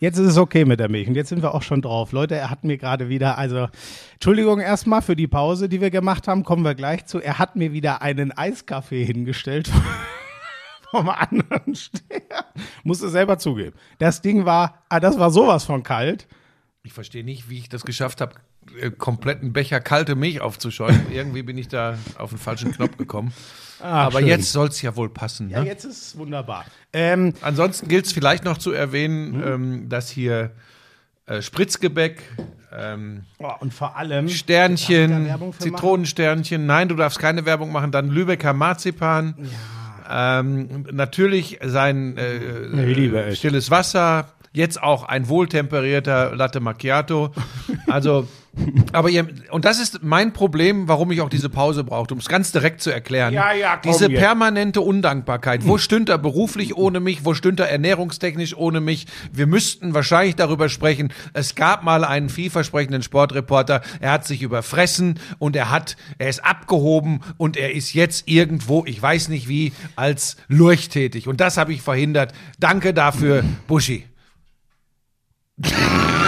Jetzt ist es okay mit der Milch und jetzt sind wir auch schon drauf. Leute, er hat mir gerade wieder, also Entschuldigung erstmal für die Pause, die wir gemacht haben, kommen wir gleich zu. Er hat mir wieder einen Eiskaffee hingestellt vom anderen Steher. Musste selber zugeben. Das Ding war, ah, das war sowas von kalt. Ich verstehe nicht, wie ich das geschafft habe, kompletten Becher kalte Milch aufzuschäumen. Irgendwie bin ich da auf den falschen Knopf gekommen. Ah, Aber schön. jetzt soll es ja wohl passen. Ne? Ja, jetzt ist es wunderbar. Ähm, Ansonsten gilt es vielleicht noch zu erwähnen, Mhm. ähm, dass hier äh, Spritzgebäck, ähm, oh, und vor allem. Sternchen? Zitronensternchen. Nein, du darfst keine Werbung machen. Dann Lübecker Marzipan. Ähm, natürlich sein äh, es. stilles Wasser. Jetzt auch ein wohltemperierter Latte Macchiato. Also, aber ihr, und das ist mein Problem, warum ich auch diese Pause brauchte, um es ganz direkt zu erklären. Ja, ja, komm Diese jetzt. permanente Undankbarkeit. Wo stünd er beruflich ohne mich? Wo stünd er ernährungstechnisch ohne mich? Wir müssten wahrscheinlich darüber sprechen. Es gab mal einen vielversprechenden Sportreporter. Er hat sich überfressen und er hat, er ist abgehoben und er ist jetzt irgendwo, ich weiß nicht wie, als Lurch tätig. Und das habe ich verhindert. Danke dafür, Buschi.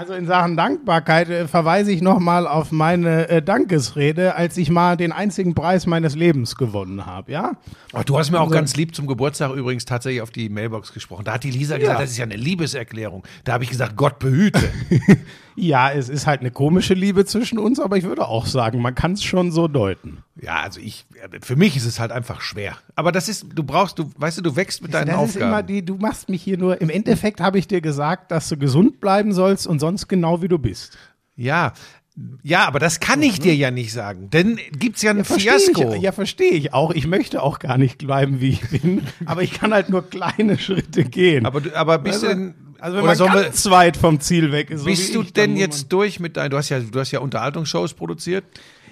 Also in Sachen Dankbarkeit äh, verweise ich nochmal auf meine äh, Dankesrede, als ich mal den einzigen Preis meines Lebens gewonnen habe, ja? Oh, du hast mir auch Also- ganz lieb zum Geburtstag übrigens tatsächlich auf die Mailbox gesprochen. Da hat die Lisa gesagt, das ist ja eine Liebeserklärung. Da habe ich gesagt, Gott behüte. Ja, es ist halt eine komische Liebe zwischen uns, aber ich würde auch sagen, man kann es schon so deuten. Ja, also ich, für mich ist es halt einfach schwer. Aber das ist, du brauchst, du, weißt du, du wächst mit deinen das ist immer Aufgaben. die, du machst mich hier nur, im Endeffekt habe ich dir gesagt, dass du gesund bleiben sollst und sonst genau wie du bist. ja. Ja, aber das kann ich dir ja nicht sagen. Denn gibt's ja ein Versteh Fiasko. Ich, ja, verstehe ich auch. Ich möchte auch gar nicht bleiben, wie ich bin, aber ich kann halt nur kleine Schritte gehen. aber, aber bist du denn, also wenn oder man sollen wir, ganz weit vom Ziel weg ist. so bist du ich, denn jetzt durch mit deinen, du hast ja, du hast ja Unterhaltungsshows produziert.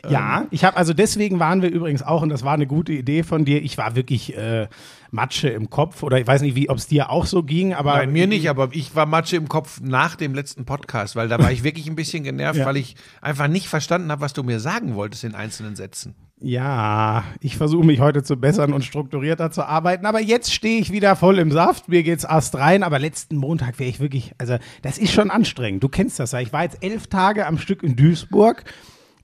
man- Ja, ich habe also deswegen waren wir übrigens auch und das war eine gute Idee von dir. Ich war wirklich äh, Matsche im Kopf oder ich weiß nicht, wie ob es dir auch so ging, aber Bei mir nicht, aber ich war Matsche im Kopf nach dem letzten Podcast, weil da war ich wirklich ein bisschen genervt, Ja. weil ich einfach nicht verstanden habe, was du mir sagen wolltest in einzelnen Sätzen. Ja, ich versuche mich heute zu bessern und strukturierter zu arbeiten, aber jetzt stehe ich wieder voll im Saft. Mir geht's erst rein, aber letzten Montag wäre ich wirklich, also das ist schon anstrengend. Du kennst das ja. Ich war jetzt elf Tage am Stück in Duisburg.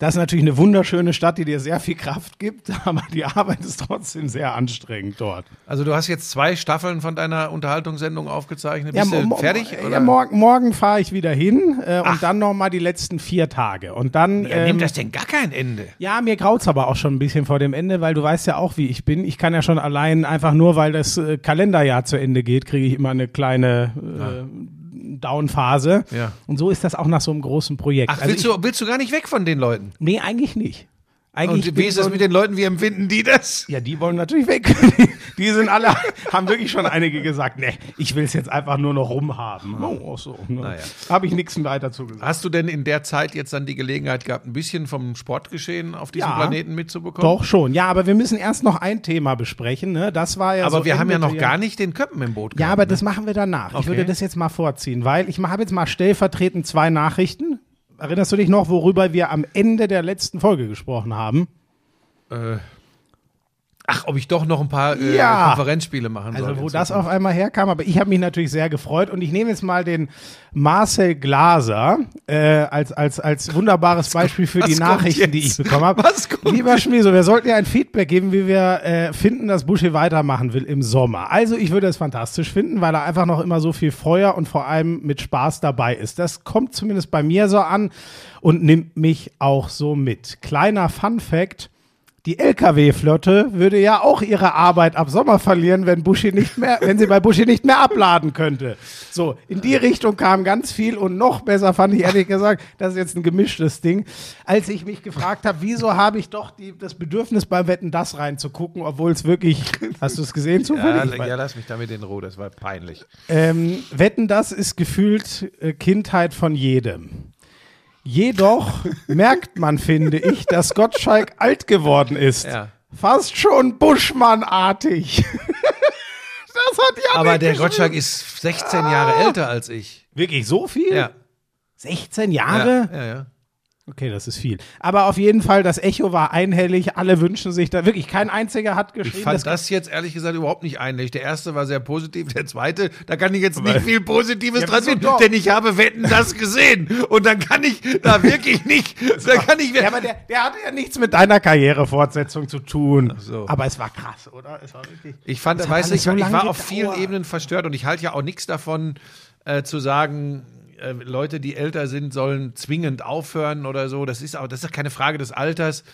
Das ist natürlich eine wunderschöne Stadt, die dir sehr viel Kraft gibt, aber die Arbeit ist trotzdem sehr anstrengend dort. Also du hast jetzt zwei Staffeln von deiner Unterhaltungssendung aufgezeichnet. Bist mo- du fertig? Ja, oder? morgen morgen fahre ich wieder hin äh, und dann noch mal die letzten vier Tage. Und dann Ja, ähm, nimmt das denn gar kein Ende? Ja, mir graut's aber auch schon ein bisschen vor dem Ende, weil du weißt ja auch, wie ich bin. Ich kann ja schon allein einfach nur, weil das äh, Kalenderjahr zu Ende geht, kriege ich immer eine kleine äh, Downphase. Ja. Und so ist das auch nach so einem großen Projekt. Ach, Also willst, ich, du, willst du gar nicht weg von den Leuten? nee, eigentlich nicht. Eigentlich Und wie ist es ein- mit den Leuten, wie empfinden die das? ja, die wollen natürlich weg. Die sind alle, haben wirklich schon einige gesagt, nee, ich will es jetzt einfach nur noch rumhaben. Oh, so. Ne? Naja. Habe ich nichts weiter zu gesagt. Hast du denn in der Zeit jetzt dann die Gelegenheit gehabt, ein bisschen vom Sportgeschehen auf diesem Ja. Planeten mitzubekommen? Doch schon. Ja, aber wir müssen erst noch ein Thema besprechen. Ne? Das war ja Aber so wir haben ja noch gar nicht den Köppen im Boot Ja, gehabt, aber ne? das machen wir danach. Ich Okay. würde das jetzt mal vorziehen, weil ich habe jetzt mal stellvertretend zwei Nachrichten. Erinnerst du dich noch, worüber wir am Ende der letzten Folge gesprochen haben? Äh, ach, ob ich doch noch ein paar äh, Ja. Konferenzspiele machen soll. Also, wo das auf einmal herkam, aber ich habe mich natürlich sehr gefreut und ich nehme jetzt mal den Marcel Glaser äh, als, als, als wunderbares Beispiel für die Nachrichten, die ich bekommen habe. Lieber Schmieso, wir sollten ja ein Feedback geben, wie wir äh, finden, dass Buschi weitermachen will im Sommer. Also ich würde es fantastisch finden, weil er einfach noch immer so viel Feuer und vor allem mit Spaß dabei ist. Das kommt zumindest bei mir so an und nimmt mich auch so mit. Kleiner Fun Fact. Die LKW-Flotte würde ja auch ihre Arbeit ab Sommer verlieren, wenn Buschi nicht mehr, wenn sie bei Buschi nicht mehr abladen könnte. So, in die Richtung kam ganz viel und noch besser fand ich ehrlich gesagt, das ist jetzt ein gemischtes Ding, als ich mich gefragt habe, wieso habe ich doch die, das Bedürfnis beim Wetten das reinzugucken, obwohl es wirklich, hast du es gesehen Ja, zufällig? ja, lass mich damit in Ruhe, das war peinlich. Ähm, Wetten, das ist gefühlt äh, Kindheit von jedem. Jedoch merkt man, finde ich, dass Gottschalk alt geworden ist. Ja. Fast schon Buschmann-artig. das hat ja Aber der Gottschalk ist 16 Jahre älter als ich. Wirklich so viel? Ja. 16 Jahre? Ja, ja, ja. Okay, das ist viel. Aber auf jeden Fall, das Echo war einhellig. Alle wünschen sich da wirklich. Kein einziger hat geschrieben. Ich fand das, jetzt ehrlich gesagt überhaupt nicht einhellig. Der erste war sehr positiv, der zweite, da kann ich jetzt nicht viel Positives Ja, dran sehen, doch? denn ich habe Wetten das gesehen. Und dann kann ich da wirklich nicht, da kann ich, ja, aber der, der hatte ja nichts mit deiner Karrierefortsetzung zu tun. so. Aber es war krass, oder? Es war wirklich. Ich fand, weißt du, ich, so ich war auf vielen Ebenen verstört und ich halte ja auch nichts davon, äh, zu sagen, äh, Leute, die älter sind, sollen zwingend aufhören oder so. Das ist auch, das ist keine Frage des Alters.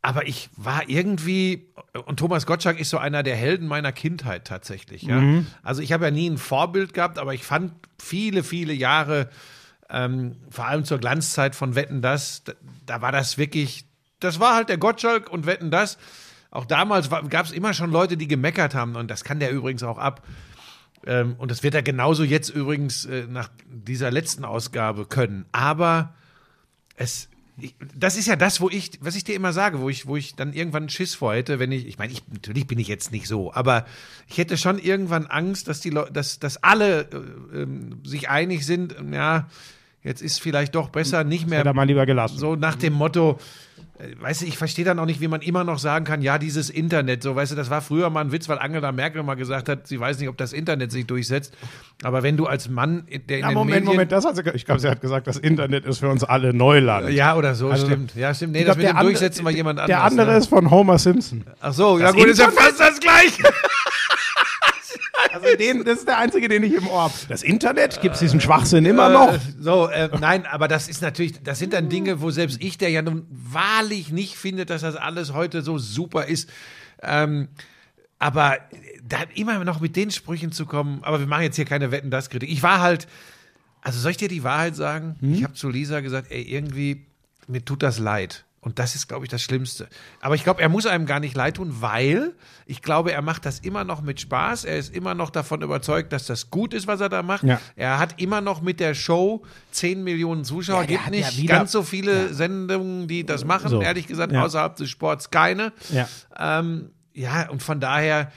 Aber ich war irgendwie, und Thomas Gottschalk ist so einer der Helden meiner Kindheit tatsächlich. Ja? Mhm. Also ich habe ja nie ein Vorbild gehabt, aber ich fand viele, viele Jahre, ähm, vor allem zur Glanzzeit von Wetten das, da, da war das wirklich, das war halt der Gottschalk und Wetten das. Auch damals gab es immer schon Leute, die gemeckert haben und das kann der übrigens auch ab. Ähm, und das wird er genauso jetzt übrigens äh, nach dieser letzten Ausgabe können. Aber es, ich, das ist ja das, wo ich, was ich dir immer sage, wo ich, wo ich dann irgendwann Schiss vor hätte, wenn ich, ich meine, ich, natürlich bin ich jetzt nicht so, aber ich hätte schon irgendwann Angst, dass die Leute, dass, dass alle äh, ähm, sich einig sind, ja, jetzt ist vielleicht doch besser, nicht mehr Hätte mal lieber gelassen. so nach dem Motto, weißt du, ich verstehe dann auch nicht, wie man immer noch sagen kann, ja, dieses Internet, so, weißt du, das war früher mal ein Witz, weil Angela Merkel mal gesagt hat, sie weiß nicht, ob das Internet sich durchsetzt. Aber wenn du als Mann, der in Ja, den Moment, Medien, Moment, das hat sie, ich glaube, sie hat gesagt, das Internet ist für uns alle Neuland. ja, oder so, Also, stimmt. Ja, stimmt. Nee, das glaub, mit dem Durchsetzen war jemand anderes. Der andere ne? ist von Homer Simpson. Ach so, ja Das gut, ist ja Internet- fast das Gleiche. Also den, das ist der einzige, den ich im Ohr habe. Das Internet, gibt es diesen Schwachsinn immer noch? Äh, so, äh, nein, aber das ist natürlich, das sind dann Dinge, wo selbst ich, der ja nun wahrlich nicht findet, dass das alles heute so super ist, ähm, aber da immer noch mit den Sprüchen zu kommen, aber wir machen jetzt hier keine Wetten, das Kritik. Ich war halt, also soll ich dir die Wahrheit sagen? Ich habe zu Lisa gesagt, ey, irgendwie, mir tut das leid. Und das ist, glaube ich, das Schlimmste. Aber ich glaube, er muss einem gar nicht leid tun, weil ich glaube, er macht das immer noch mit Spaß. Er ist immer noch davon überzeugt, dass das gut ist, was er da macht. Ja. Er hat immer noch mit der Show 10 Millionen Zuschauer. Ja, Gibt ja nicht wieder- ganz so viele Sendungen, die das machen. So. Ehrlich gesagt, Ja. außerhalb des Sports keine. Ja. Ähm, ja, und von daher,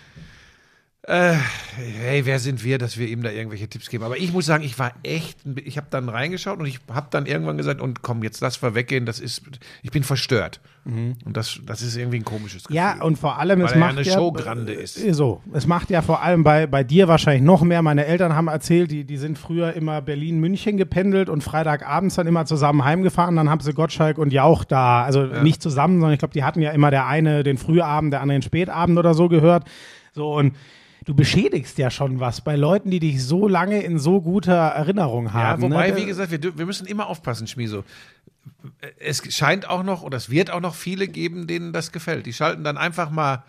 äh, hey, wer sind wir, dass wir ihm da irgendwelche Tipps geben? Aber ich muss sagen, ich war echt, ich habe dann reingeschaut und ich habe dann irgendwann gesagt, und komm, jetzt lass wir weggehen, das ist, ich bin verstört. Und das, das ist irgendwie ein komisches Gefühl. Ja, und vor allem, Weil es er ja macht eine ja, Showgrande ist. äh, So, es macht ja vor allem bei, bei dir wahrscheinlich noch mehr. Meine Eltern haben erzählt, die, die sind früher immer Berlin-München gependelt und Freitagabends dann immer zusammen heimgefahren. Dann haben sie Gottschalk und Jauch da, also nicht zusammen, sondern ich glaube, die hatten ja immer der eine den Frühabend, der andere den Spätabend oder so gehört. So, und du beschädigst ja schon was bei Leuten, die dich so lange in so guter Erinnerung Ja, haben. wobei, ne? wie gesagt, wir, wir müssen immer aufpassen, Schmieso. Es scheint auch noch, oder es wird auch noch viele geben, denen das gefällt. Die schalten dann einfach mal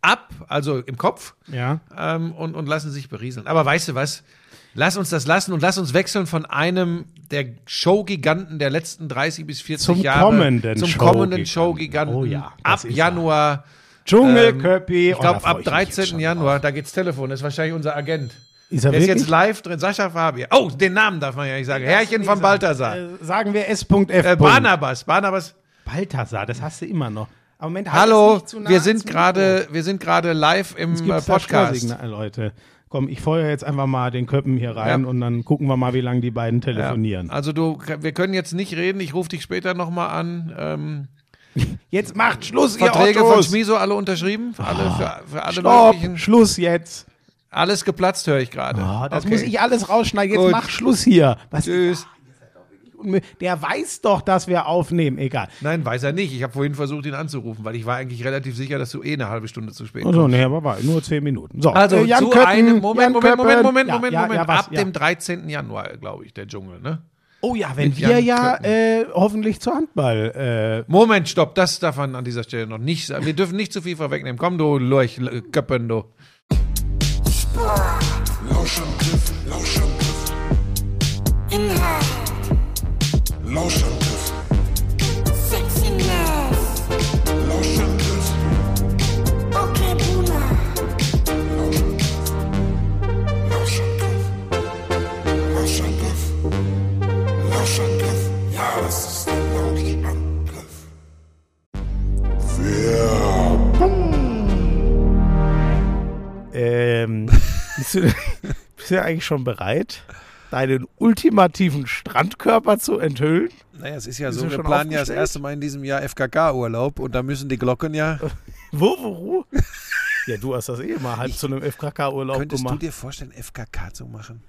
ab, also im Kopf, Ja. ähm, und, und lassen sich berieseln. Aber weißt du was? Lass uns das lassen und lass uns wechseln von einem der Showgiganten der letzten 30 bis 40 Zum Jahre kommenden zum Showgiganten. kommenden Showgiganten Oh ja, ab Januar. Dschungelköppi. Ich Oh, glaube, ab ich mich jetzt 13. schon Januar, da geht's Telefon, das ist wahrscheinlich unser Agent. Ist er Der ist wirklich? jetzt live drin, Sascha Fabian. Oh, den Namen darf man ja nicht sagen. Herrchen von Balthasar. Äh, sagen wir S.F. Äh, Barnabas, Barnabas. Balthasar, das hast du immer noch. Aber Moment, halt Hallo, nah wir sind gerade, wir sind gerade live im äh, Podcast. Leute. Komm, ich feuer jetzt einfach mal den Köppen hier rein Ja. und dann gucken wir mal, wie lange die beiden telefonieren. Ja, also du, wir können jetzt nicht reden. Ich rufe dich später nochmal an. Ähm, Jetzt macht Schluss, Verträge ihr von Ottos. Schmiso alle unterschrieben, für alle, für, für alle Stopp, möglichen. Schluss jetzt. Alles geplatzt, höre ich gerade. Ah, das Okay. muss ich alles rausschneiden. Jetzt Gut. mach Schluss hier. Was Tschüss. Der weiß doch, dass wir aufnehmen. Egal. Nein, weiß er nicht. Ich habe vorhin versucht, ihn anzurufen, weil ich war eigentlich relativ sicher, dass du eh eine halbe Stunde zu spät Also, kommst. nee, aber war nur zehn Minuten. So, Also äh, zu Köppen, einem Moment, Moment, Moment. Moment, Moment, Moment. Was, Ab dem 13. Januar, glaube ich, der Dschungel, ne? Oh ja, wenn wir Jan ja äh, hoffentlich zu Handball äh, Moment, stopp, das darf man an dieser Stelle noch nicht sagen. Wir dürfen nicht zu viel vorwegnehmen. Komm, du Lurch, L- Köppen, du. Lauschangriff, Lauschangriff. Inhalt, Lauschangriff, Ähm, bist, du, bist du eigentlich schon bereit? deinen ultimativen Strandkörper zu enthüllen? Naja, es ist ja Ist so, wir planen ja das erste Mal in diesem Jahr FKK-Urlaub und da müssen die Glocken ja. Wo, wo, wo? Ja, du hast das eh mal halb zu einem FKK-Urlaub Könntest gemacht. du dir vorstellen, FKK zu machen?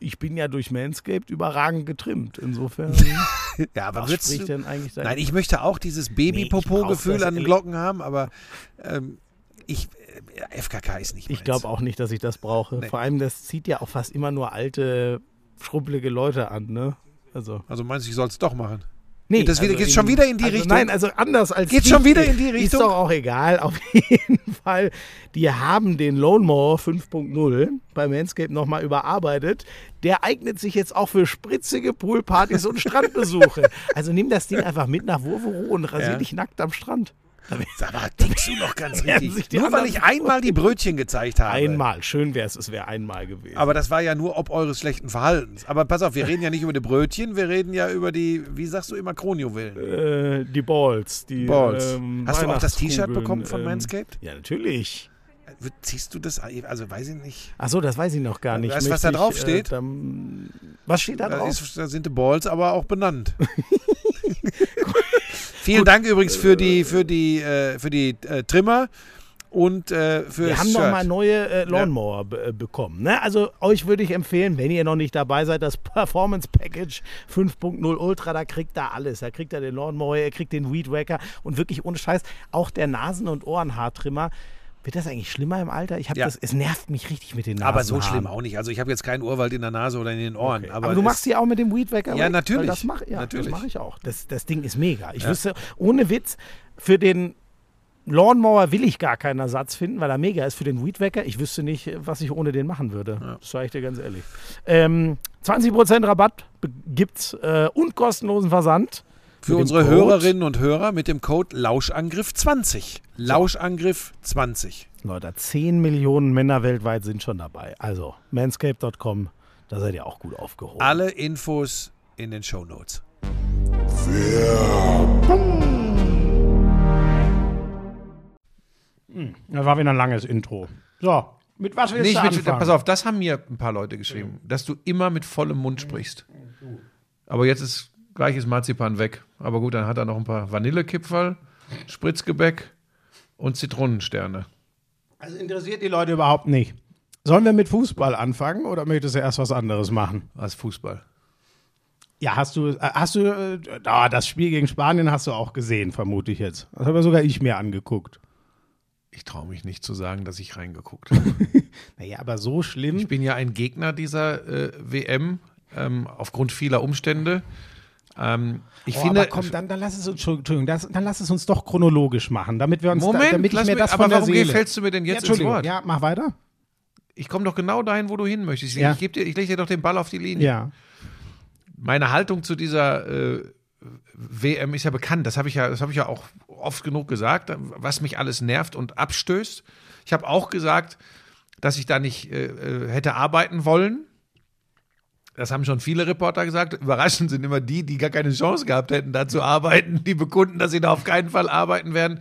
ich bin ja durch Manscaped überragend getrimmt. Insofern, Ja, aber was würdest spricht du, denn eigentlich? Nein, ich möchte auch dieses Nee, ich Baby-Popo-Gefühl das an den Glocken haben, aber ähm, ich, äh, FKK ist nicht Ich meins. glaube auch nicht, dass ich das brauche. Nee. Vor allem, das zieht ja auch fast immer nur alte, schrumpelige Leute an, ne? Also. Also meinst du, ich soll es doch machen? Nee, Geht das wieder- geht's schon wieder in die also Richtung? Nein, also anders als. Geht's die- schon wieder in die Ist Richtung? doch auch egal. Auf jeden Fall. Die haben den Lone Mower 5.0 bei Manscaped nochmal überarbeitet. Der eignet sich jetzt auch für spritzige Poolpartys und Strandbesuche. Also nimm das Ding einfach mit nach Wurvero und rasier Ja. dich nackt am Strand. Sag mal, tickst du noch ganz richtig? Nur weil ich einmal die Brötchen gezeigt habe. Einmal. Schön wäre es, es wäre einmal gewesen. Aber das war ja nur ob eures schlechten Verhaltens. Aber pass auf, wir reden ja nicht über die Brötchen, wir reden ja über die, wie sagst du immer, Kronjuwelen. Äh, die Balls. Die, Balls. ähm, Hast du auch das T-Shirt bekommen von ähm, Manscaped? Ja, natürlich. Ziehst du das, also weiß ich nicht. Achso, das weiß ich noch gar nicht. Weißt du, was da drauf steht? Äh, dann, was steht da Da, drauf? ist, da sind die Balls aber auch benannt. Vielen Dank übrigens für die, für die, äh, für die äh, Trimmer und äh, für Wir haben nochmal neue äh, Lawnmower be äh, bekommen. Ne? Also euch würde ich empfehlen, wenn ihr noch nicht dabei seid, das Performance Package 5.0 Ultra, da kriegt ihr alles. Da kriegt ihr den Lawnmower, ihr kriegt den Weed Wacker und wirklich ohne Scheiß auch der Nasen- und Ohrenhaartrimmer. Wird das eigentlich schlimmer im Alter? Ich habe Ja. das, es nervt mich richtig mit den Nasen. aber so schlimm auch nicht. Also ich habe jetzt keinen Urwald in der Nase oder in den Ohren. Okay. Aber, Aber, du es- machst die auch mit dem Weed Wacker Ja, weg? natürlich. Das mache ja, Natürlich. das mach ich auch. Das, das Ding ist mega. Ich wüsste, ohne Witz, für den Lawnmower will ich gar keinen Ersatz finden, weil er mega ist für den Weed Wacker. Ich wüsste nicht, was ich ohne den machen würde. Das sage ich dir ganz ehrlich. Ähm, 20% Rabatt be- gibt's äh, und kostenlosen Versand. Für unsere Code- Hörerinnen und Hörer mit dem Code Lauschangriff20. Lauschangriff20. Leute, 10 Millionen Männer weltweit sind schon dabei. Also manscape.com, da seid ihr auch gut aufgehoben. Alle Infos in den Show Notes. Das war wieder ein langes Intro. So, mit was willst Nicht du mit, anfangen? pass auf, das haben mir ein paar Leute geschrieben, dass du immer mit vollem Mund sprichst. Aber jetzt ist gleiches Marzipan weg. Aber gut, dann hat er noch ein paar Vanillekipferl, Spritzgebäck und Zitronensterne. Also interessiert die Leute überhaupt nicht. Sollen wir mit Fußball anfangen oder möchtest du erst was anderes machen? Als Fußball. Ja, hast du, äh, hast du, ah, das Spiel gegen Spanien hast du auch gesehen, vermute ich jetzt. Das habe sogar ich mir angeguckt. Ich traue mich nicht zu sagen, dass ich reingeguckt habe. Naja, aber so schlimm. Ich bin ja ein Gegner dieser äh, WM ähm, aufgrund vieler Umstände. Ähm, ich Oh, finde, aber komm, dann, dann lass es uns, Entschuldigung, das, dann lass es uns doch chronologisch machen, damit wir uns, da, Moment, damit ich mir mich- das aber von der warum Seele. fällst du mir denn ja, jetzt ins Entschuldigung, Wort? ja, mach weiter. Ich komme doch genau dahin, wo du hin möchtest. Ich, Ja. ich, dir, ich lege dir doch den Ball auf die Linie. Ja. Meine Haltung zu dieser äh, WM ist ja bekannt. Das habe ich ja, das habe ich ja auch oft genug gesagt, was mich alles nervt und abstößt. Ich habe auch gesagt, dass ich da nicht äh, äh, hätte arbeiten wollen. Das haben schon viele Reporter gesagt. Überraschend sind immer die, die gar keine Chance gehabt hätten, da zu arbeiten, die bekunden, dass sie da auf keinen Fall arbeiten werden.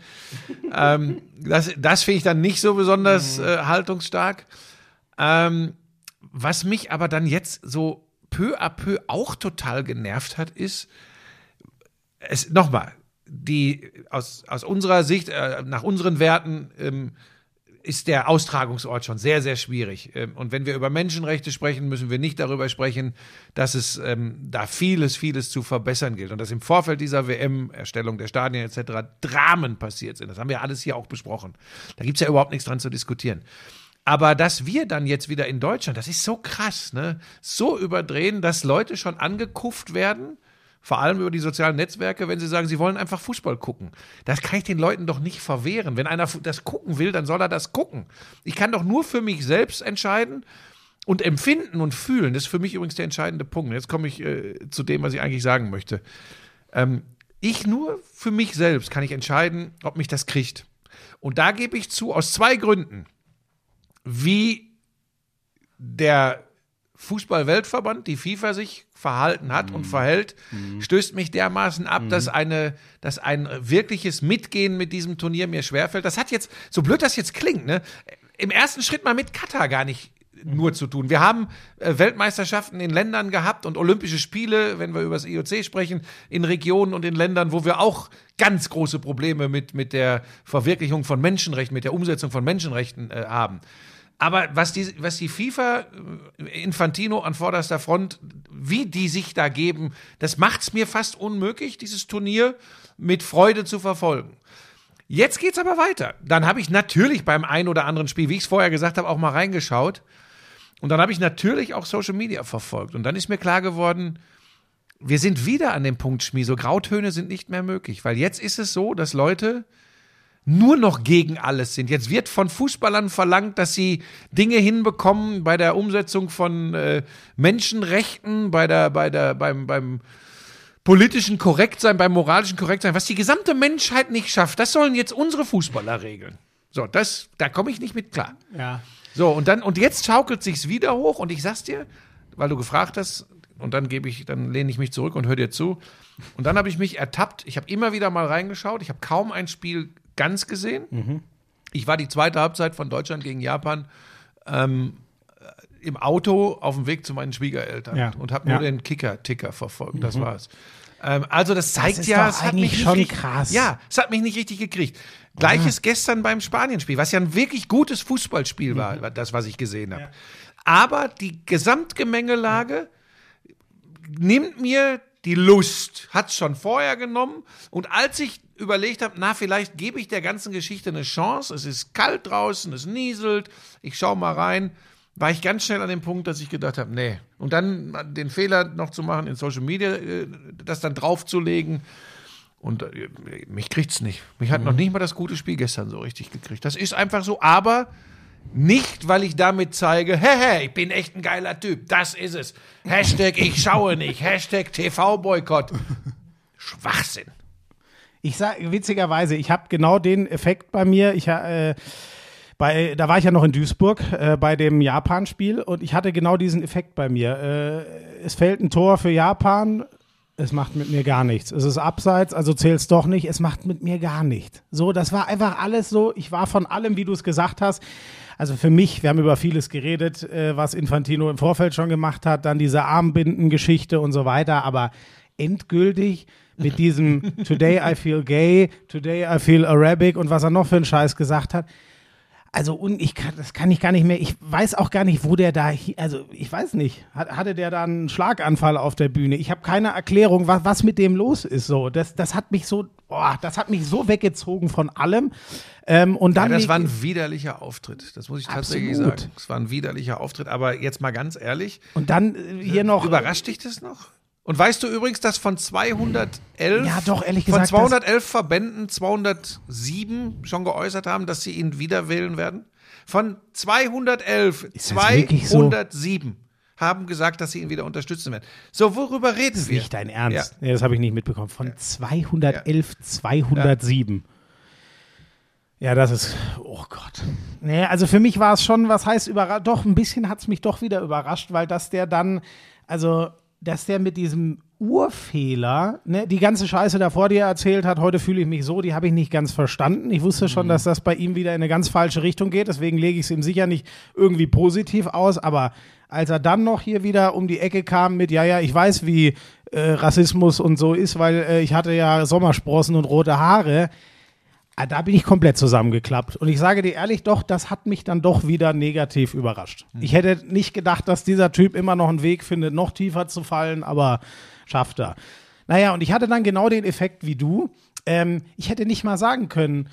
ähm, das das finde ich dann nicht so besonders äh, haltungsstark. Ähm, was mich aber dann jetzt so peu à peu auch total genervt hat, ist, es nochmal, die aus, aus unserer Sicht, äh, nach unseren Werten, ähm, ist der Austragungsort schon sehr, sehr schwierig. Ähm, Und wenn wir über Menschenrechte sprechen, müssen wir nicht darüber sprechen, dass es ähm, da vieles, vieles zu verbessern gilt. Und dass im Vorfeld dieser WM, Erstellung der Stadien etc., Dramen passiert sind. Das haben wir alles hier auch besprochen. Da gibt es ja überhaupt nichts dran zu diskutieren. Aber dass wir dann jetzt wieder in Deutschland, das ist so krass, ne? So überdrehen, dass Leute schon angekufft werden, vor allem über die sozialen Netzwerke, wenn sie sagen, sie wollen einfach Fußball gucken. Das kann ich den Leuten doch nicht verwehren. Wenn einer das gucken will, dann soll er das gucken. Ich kann doch nur für mich selbst entscheiden und empfinden und fühlen. Das ist für mich übrigens der entscheidende Punkt. Jetzt komme ich äh, zu dem, was ich eigentlich sagen möchte. Ähm, ich nur für mich selbst kann ich entscheiden, ob mich das kriegt. Und da gebe ich zu, aus zwei Gründen, wie der Fußball-Weltverband, die FIFA sich verhalten hat und verhält, stößt mich dermaßen ab, dass eine, dass ein wirkliches Mitgehen mit diesem Turnier mir schwerfällt. Das hat jetzt, so blöd das jetzt klingt, ne, im ersten Schritt mal mit Katar gar nicht nur zu tun. Wir haben äh, Weltmeisterschaften in Ländern gehabt und Olympische Spiele, wenn wir über das IOC sprechen, in Regionen und in Ländern, wo wir auch ganz große Probleme mit, mit der Verwirklichung von Menschenrechten, mit der Umsetzung von Menschenrechten äh, haben. Aber was die, was die FIFA, äh, Infantino an vorderster Front, wie die sich da geben, das macht es mir fast unmöglich, dieses Turnier mit Freude zu verfolgen. Jetzt geht's aber weiter. Dann habe ich natürlich beim ein oder anderen Spiel, wie ich es vorher gesagt habe, auch mal reingeschaut. Und dann habe ich natürlich auch Social Media verfolgt. Und dann ist mir klar geworden, wir sind wieder an dem Punkt, Schmie, so Grautöne sind nicht mehr möglich. Weil jetzt ist es so, dass Leute nur noch gegen alles sind. Jetzt wird von Fußballern verlangt, dass sie Dinge hinbekommen bei der Umsetzung von äh, Menschenrechten, bei der, bei der, beim, beim politischen Korrektsein, beim moralischen Korrektsein, was die gesamte Menschheit nicht schafft. Das sollen jetzt unsere Fußballer regeln. So, das, da komme ich nicht mit klar. Ja. So, und dann, und jetzt schaukelt sich's wieder hoch und ich sag's dir, weil du gefragt hast, und dann gebe ich, dann lehne ich mich zurück und höre dir zu. Und dann habe ich mich ertappt. Ich habe immer wieder mal reingeschaut. Ich habe kaum ein Spiel ganz gesehen. Ich war die zweite Halbzeit von Deutschland gegen Japan ähm, äh, im Auto auf dem Weg zu meinen Schwiegereltern Ja. und habe nur Ja. den Kicker-Ticker verfolgt. Das war's. Ähm, also das zeigt ist ja, es hat mich schon nicht richtig, krass. Ja, es hat mich nicht richtig gekriegt. Gleiches gestern beim Spanienspiel, was ja ein wirklich gutes Fußballspiel war, das, was ich gesehen habe. Aber die Gesamtgemengelage nimmt mir die Lust, hat schon vorher genommen. Und als ich überlegt habe, na, vielleicht gebe ich der ganzen Geschichte eine Chance, es ist kalt draußen, es nieselt, ich schaue mal rein, war ich ganz schnell an dem Punkt, dass ich gedacht habe, nee. Und dann den Fehler noch zu machen, in Social Media äh, das dann draufzulegen. Und äh, mich kriegt's nicht. Mich hat noch nicht mal das gute Spiel gestern so richtig gekriegt. Das ist einfach so, aber nicht, weil ich damit zeige, hey, hey, ich bin echt ein geiler Typ. Das ist es. Hashtag ich schaue nicht. Hashtag TV-Boykott. Schwachsinn. Ich sage witzigerweise, ich habe genau den Effekt bei mir. Ich äh, bei, da war ich ja noch in Duisburg äh, bei dem Japan-Spiel und ich hatte genau diesen Effekt bei mir. Äh, es fällt ein Tor für Japan, es macht mit mir gar nichts. Es ist abseits, also zählt's doch nicht, es macht mit mir gar nichts. So, das war einfach alles so, ich war von allem, wie du es gesagt hast. Also für mich, wir haben über vieles geredet, äh, was Infantino im Vorfeld schon gemacht hat, dann diese Armbindengeschichte und so weiter, aber endgültig mit diesem Today I feel gay, Today I feel Arabic und was er noch für einen Scheiß gesagt hat. Also und ich kann, das kann ich gar nicht mehr. Ich weiß auch gar nicht, wo der da, also ich weiß nicht. Hat, hatte der da einen Schlaganfall auf der Bühne? Ich habe keine Erklärung, was, was mit dem los ist. So, das, das hat mich so, boah, das hat mich so weggezogen von allem. Ähm, und Ja, dann das war ein widerlicher Auftritt. Das muss ich tatsächlich Absolut. sagen. Es war ein widerlicher Auftritt. Aber jetzt mal ganz ehrlich, und dann äh, hier noch. überrascht dich das noch? Und weißt du übrigens, dass von 211, Ja, doch, ehrlich von gesagt, 211 Verbänden 207 schon geäußert haben, dass sie ihn wieder wählen werden? Von 211, Ist das wirklich so? 207 haben gesagt, dass sie ihn wieder unterstützen werden. So, worüber reden Das ist wir? nicht dein Ernst. Ja. Nee, das habe ich nicht mitbekommen. Von 211, 207. Ja. das ist, oh Gott. Nee, also für mich war es schon, was heißt überrascht, doch, ein bisschen hat es mich doch wieder überrascht, weil dass der dann, also, dass der mit diesem Urfehler, ne, die ganze Scheiße davor, die er erzählt hat, heute fühle ich mich so, die habe ich nicht ganz verstanden. Ich wusste schon, dass das bei ihm wieder in eine ganz falsche Richtung geht, deswegen lege ich es ihm sicher nicht irgendwie positiv aus, aber als er dann noch hier wieder um die Ecke kam mit, ja, ja, ich weiß, wie äh, Rassismus und so ist, weil äh, ich hatte ja Sommersprossen und rote Haare, Ah, Da bin ich komplett zusammengeklappt. Und ich sage dir ehrlich, doch, das hat mich dann doch wieder negativ überrascht. Ich hätte nicht gedacht, dass dieser Typ immer noch einen Weg findet, noch tiefer zu fallen, aber schafft er. Naja, und ich hatte dann genau den Effekt wie du. Ähm, ich hätte nicht mal sagen können,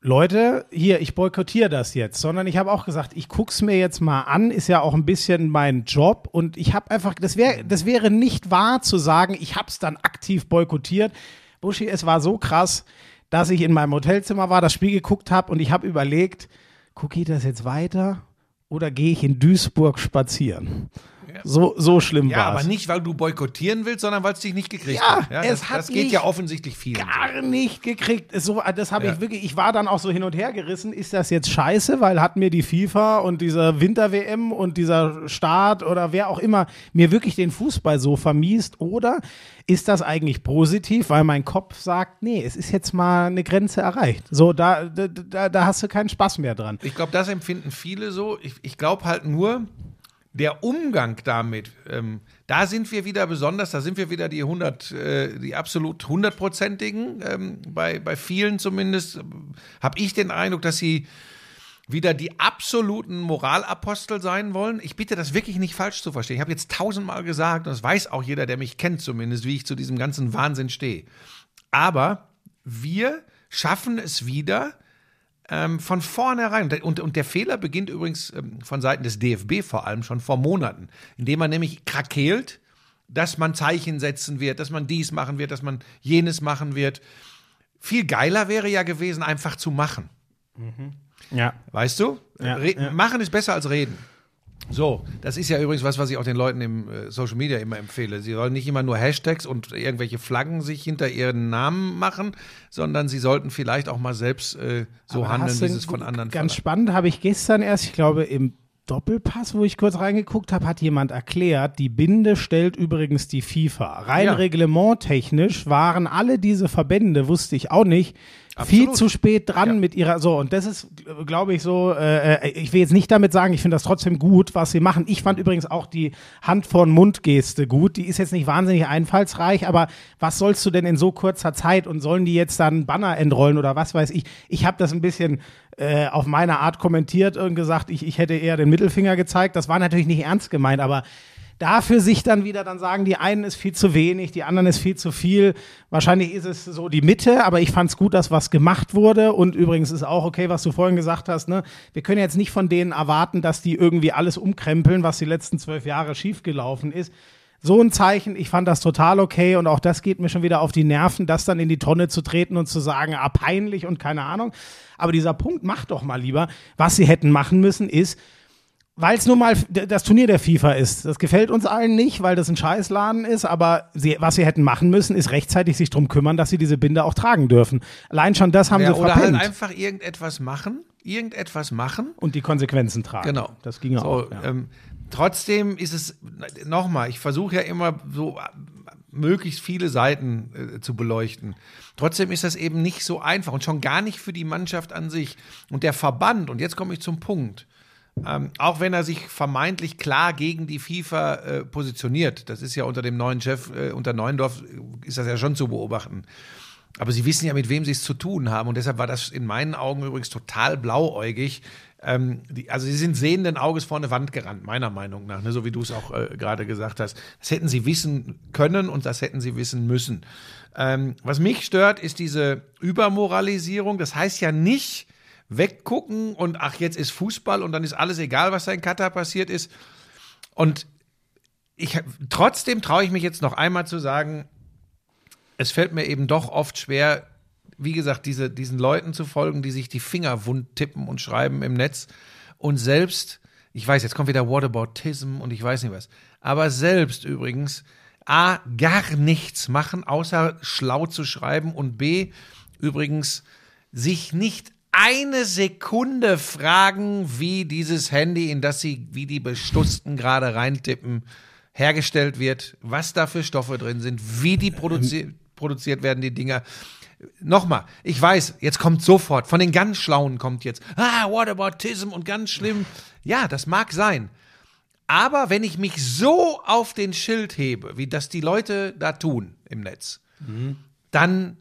Leute, hier, ich boykottiere das jetzt, sondern ich habe auch gesagt, ich guck's mir jetzt mal an, ist ja auch ein bisschen mein Job und ich habe einfach, das wäre, das wäre nicht wahr zu sagen, ich habe es dann aktiv boykottiert. Buschi, es war so krass, dass ich in meinem Hotelzimmer war, das Spiel geguckt habe und ich habe überlegt, gucke ich das jetzt weiter oder gehe ich in Duisburg spazieren? So, so schlimm Ja, war aber nicht, weil du boykottieren willst, sondern weil es dich nicht gekriegt Ja, hat. es das, hat das geht ja offensichtlich vielen. so. gar nicht gekriegt. So, das habe Ja. ich wirklich, ich war dann auch so hin und her gerissen. Ist das jetzt scheiße, weil hat mir die FIFA und dieser Winter-WM und dieser Staat oder wer auch immer mir wirklich den Fußball so vermiest? Oder ist das eigentlich positiv, weil mein Kopf sagt, nee, es ist jetzt mal eine Grenze erreicht. So, da, da, da, da hast du keinen Spaß mehr dran. Ich glaube, das empfinden viele so. Ich, ich glaube halt nur, der Umgang damit, ähm, da sind wir wieder besonders, da sind wir wieder die 100, äh, die absolut hundertprozentigen, ähm, bei, bei vielen zumindest, habe ich den Eindruck, dass sie wieder die absoluten Moralapostel sein wollen. Ich bitte das wirklich nicht falsch zu verstehen. Ich habe jetzt tausendmal gesagt, und das weiß auch jeder, der mich kennt zumindest, wie ich zu diesem ganzen Wahnsinn stehe. Aber wir schaffen es wieder, ähm, von vornherein. Und, und der Fehler beginnt übrigens ähm, von Seiten des DFB vor allem schon vor Monaten, indem man nämlich krakeelt, dass man Zeichen setzen wird, dass man dies machen wird, dass man jenes machen wird. Viel geiler wäre ja gewesen, einfach zu machen. Ja. Weißt du? Ja, Re ja. Machen ist besser als reden. So, das ist ja übrigens was, was ich auch den Leuten im äh, Social Media immer empfehle. Sie sollen nicht immer nur Hashtags und irgendwelche Flaggen sich hinter ihren Namen machen, sondern sie sollten vielleicht auch mal selbst äh, so Aber handeln, wie sie es von anderen Ganz verlangen. spannend habe ich gestern erst, ich glaube im Doppelpass, wo ich kurz reingeguckt habe, hat jemand erklärt, die Binde stellt übrigens die FIFA. Rein Ja. reglementtechnisch waren alle diese Verbände, wusste ich auch nicht, viel Absolut. zu spät dran Ja. mit ihrer, so, und das ist, glaube ich, so, äh, ich will jetzt nicht damit sagen, ich finde das trotzdem gut, was sie machen. Ich fand übrigens auch die Hand vor Mund Geste gut. Die ist jetzt nicht wahnsinnig einfallsreich, aber was sollst du denn in so kurzer Zeit und sollen die jetzt dann Banner entrollen oder was weiß ich? Ich habe das ein bisschen äh, auf meine Art kommentiert und gesagt, ich, ich hätte eher den Mittelfinger gezeigt. Das war natürlich nicht ernst gemeint, aber dafür sich dann wieder dann sagen, die einen ist viel zu wenig, die anderen ist viel zu viel. Wahrscheinlich ist es so die Mitte, aber ich fand es gut, dass was gemacht wurde. Und übrigens ist auch okay, was du vorhin gesagt hast. Ne? Wir können jetzt nicht von denen erwarten, dass die irgendwie alles umkrempeln, was die letzten zwölf Jahre schiefgelaufen ist. So ein Zeichen, ich fand das total okay und auch das geht mir schon wieder auf die Nerven, das dann in die Tonne zu treten und zu sagen, ah, peinlich und keine Ahnung. Aber dieser Punkt, macht doch mal lieber. Was sie hätten machen müssen, ist, weil es nun mal das Turnier der FIFA ist. Das gefällt uns allen nicht, weil das ein Scheißladen ist, aber sie, was sie hätten machen müssen, ist rechtzeitig sich drum kümmern, dass sie diese Binde auch tragen dürfen. Allein schon das haben Ja, sie oder verpennt. halt einfach irgendetwas machen, irgendetwas machen. und die Konsequenzen tragen. Genau. Das ging so, auch. Ja. Ähm, trotzdem ist es, nochmal, ich versuche ja immer so äh, möglichst viele Seiten äh, zu beleuchten. Trotzdem ist das eben nicht so einfach und schon gar nicht für die Mannschaft an sich. Und der Verband, und jetzt komme ich zum Punkt, ähm, auch wenn er sich vermeintlich klar gegen die FIFA äh, positioniert, das ist ja unter dem neuen Chef, äh, unter Neuendorf, äh, ist das ja schon zu beobachten. Aber sie wissen ja, mit wem sie es zu tun haben. Und deshalb war das in meinen Augen übrigens total blauäugig. Ähm, die, also sie sind sehenden Auges vor eine Wand gerannt, meiner Meinung nach, ne? so wie du es auch äh, gerade gesagt hast. Das hätten sie wissen können und das hätten sie wissen müssen. Ähm, was mich stört, ist diese Übermoralisierung. Das heißt ja nicht weggucken und ach, jetzt ist Fußball und dann ist alles egal, was da in Katar passiert ist. Und ich, trotzdem traue ich mich jetzt noch einmal zu sagen, es fällt mir eben doch oft schwer, wie gesagt, diese, diesen Leuten zu folgen, die sich die Finger wund tippen und schreiben im Netz und selbst, ich weiß, jetzt kommt wieder Whataboutism und ich weiß nicht was, aber selbst übrigens A, gar nichts machen, außer schlau zu schreiben und B, übrigens, sich nicht eine Sekunde fragen, wie dieses Handy, in das sie wie die Bestussten gerade reintippen, hergestellt wird, was da für Stoffe drin sind, wie die produzi produziert werden, die Dinger. Nochmal, ich weiß, jetzt kommt sofort, von den ganz Schlauen kommt jetzt, ah, Whataboutism und ganz schlimm. Ja, das mag sein. Aber wenn ich mich so auf den Schild hebe, wie das die Leute da tun im Netz, dann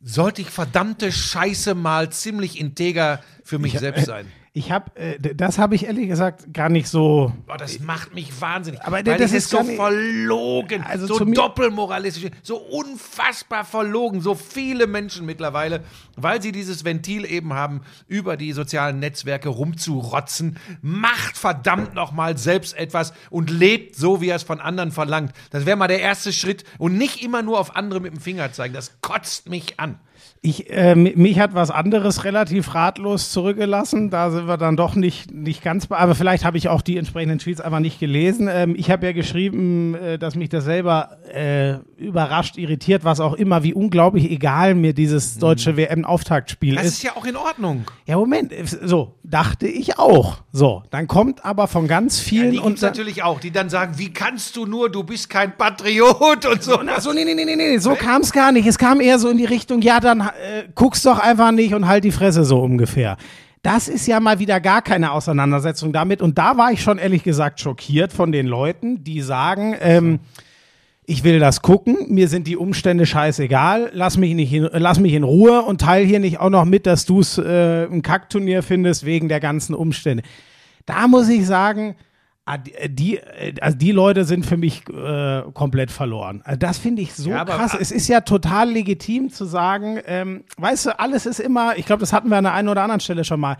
sollte ich verdammte Scheiße mal ziemlich integer für mich selbst sein. Ich habe, äh, das habe ich ehrlich gesagt gar nicht so. Boah, das macht mich wahnsinnig. Aber das das ist so nicht- verlogen, Also so doppelmoralistisch, so unfassbar verlogen. So viele Menschen mittlerweile, weil sie dieses Ventil eben haben, über die sozialen Netzwerke rumzurotzen. Macht verdammt nochmal selbst etwas und lebt so, wie er es von anderen verlangt. Das wäre mal der erste Schritt und nicht immer nur auf andere mit dem Finger zeigen. Das kotzt mich an. Ich, äh, mi- mich hat was anderes relativ ratlos zurückgelassen. Da sind wir dann doch nicht, nicht ganz, bei- aber vielleicht habe ich auch die entsprechenden Tweets einfach nicht gelesen. Ähm, ich habe ja geschrieben, äh, dass mich das selber äh, überrascht, irritiert, was auch immer, wie unglaublich egal mir dieses deutsche WM-Auftaktspiel Mhm. Das ist. ist ja auch in Ordnung. Ja, Moment, äh, so, dachte ich auch. So, dann kommt aber von ganz Ja, vielen die und natürlich auch, die dann sagen, wie kannst du nur, du bist kein Patriot und so. Ach so, nee, nee, nee, nee, nee, so kam es gar nicht. Es kam eher so in die Richtung, ja, dann äh, guck's doch einfach nicht und halt die Fresse so ungefähr. Das ist ja mal wieder gar keine Auseinandersetzung damit. Und da war ich schon ehrlich gesagt schockiert von den Leuten, die sagen, ähm, ich will das gucken, mir sind die Umstände scheißegal, lass mich, nicht in, lass mich in Ruhe und teil hier nicht auch noch mit, dass du es äh, ein Kackturnier findest wegen der ganzen Umstände. Da muss ich sagen, die, die, äh, also die Leute sind für mich äh, komplett verloren. Also das finde ich so Ja, krass. Es ist ja total legitim zu sagen, ähm, weißt du, alles ist immer, ich glaube, das hatten wir an der einen oder anderen Stelle schon mal.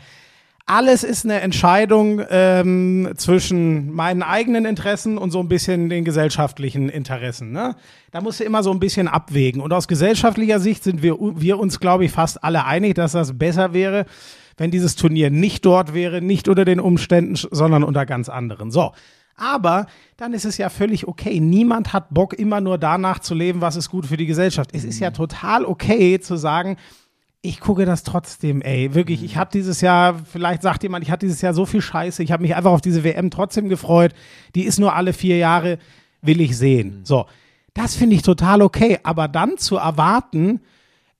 Alles ist eine Entscheidung ähm, zwischen meinen eigenen Interessen und so ein bisschen den gesellschaftlichen Interessen. Ne? Da musst du immer so ein bisschen abwägen. Und aus gesellschaftlicher Sicht sind wir, wir uns, glaube ich, fast alle einig, dass das besser wäre, wenn dieses Turnier nicht dort wäre, nicht unter den Umständen, sondern unter ganz anderen. So. Aber dann ist es ja völlig okay. Niemand hat Bock, immer nur danach zu leben, was ist gut für die Gesellschaft. Es ist ja total okay zu sagen, ich gucke das trotzdem, ey. Wirklich, ich hatte dieses Jahr, vielleicht sagt jemand, ich hatte dieses Jahr so viel Scheiße. Ich habe mich einfach auf diese WM trotzdem gefreut. Die ist nur alle vier Jahre, will ich sehen. So, das finde ich total okay. Aber dann zu erwarten,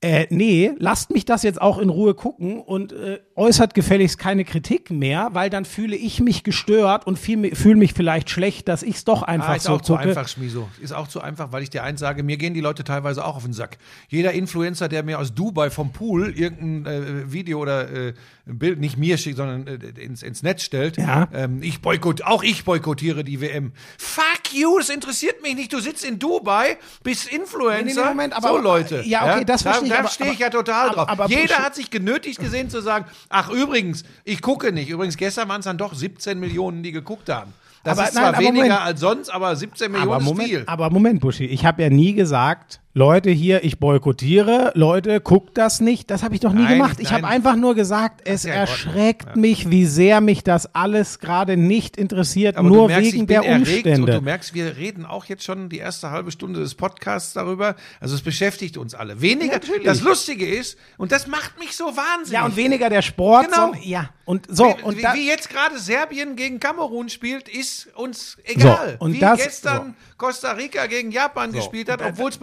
äh, nee, lasst mich das jetzt auch in Ruhe gucken und äh, äußert gefälligst keine Kritik mehr, weil dann fühle ich mich gestört und fühle fühl mich vielleicht schlecht, dass ich es doch einfach Ah, ist so auch zu einfach, Schmiso. Ist auch zu einfach, weil ich dir eins sage, mir gehen die Leute teilweise auch auf den Sack. Jeder Influencer, der mir aus Dubai vom Pool irgendein äh, Video oder äh, ein Bild, nicht mir schickt, sondern äh, ins, ins Netz stellt, Ja. ähm, ich boykott, auch ich boykottiere die WM. Fuck you, das interessiert mich nicht. Du sitzt in Dubai, bist Influencer. Nee, nee, Moment, aber- so Leute. ja, okay, das da, verstehe ich, Da aber- stehe ich aber- ja total aber- drauf. aber- Jeder hat sich genötigt gesehen zu sagen, ach übrigens, ich gucke nicht. Übrigens, gestern waren es dann doch 17 Millionen, die geguckt haben. Das Aber ist zwar nein, aber weniger Moment. als sonst, aber 17 Millionen aber ist Moment, viel. aber Moment, Buschi, ich habe ja nie gesagt, Leute hier, ich boykottiere, Leute, guckt das nicht. Das habe ich doch nie Nein, gemacht. Ich habe einfach nur gesagt, es ja erschreckt mich, wie sehr mich das alles gerade nicht interessiert, Aber nur merkst, wegen der Umstände. Und du merkst, wir reden auch jetzt schon die erste halbe Stunde des Podcasts darüber. Also es beschäftigt uns alle. Weniger. Natürlich. das Lustige ist, und das macht mich so wahnsinnig. ja, und weniger der Sport, Genau. sondern, ja, und so, wie, und wie, wie jetzt gerade Serbien gegen Kamerun spielt, ist uns egal. und wie das- gestern Costa Rica gegen Japan gespielt hat, obwohl es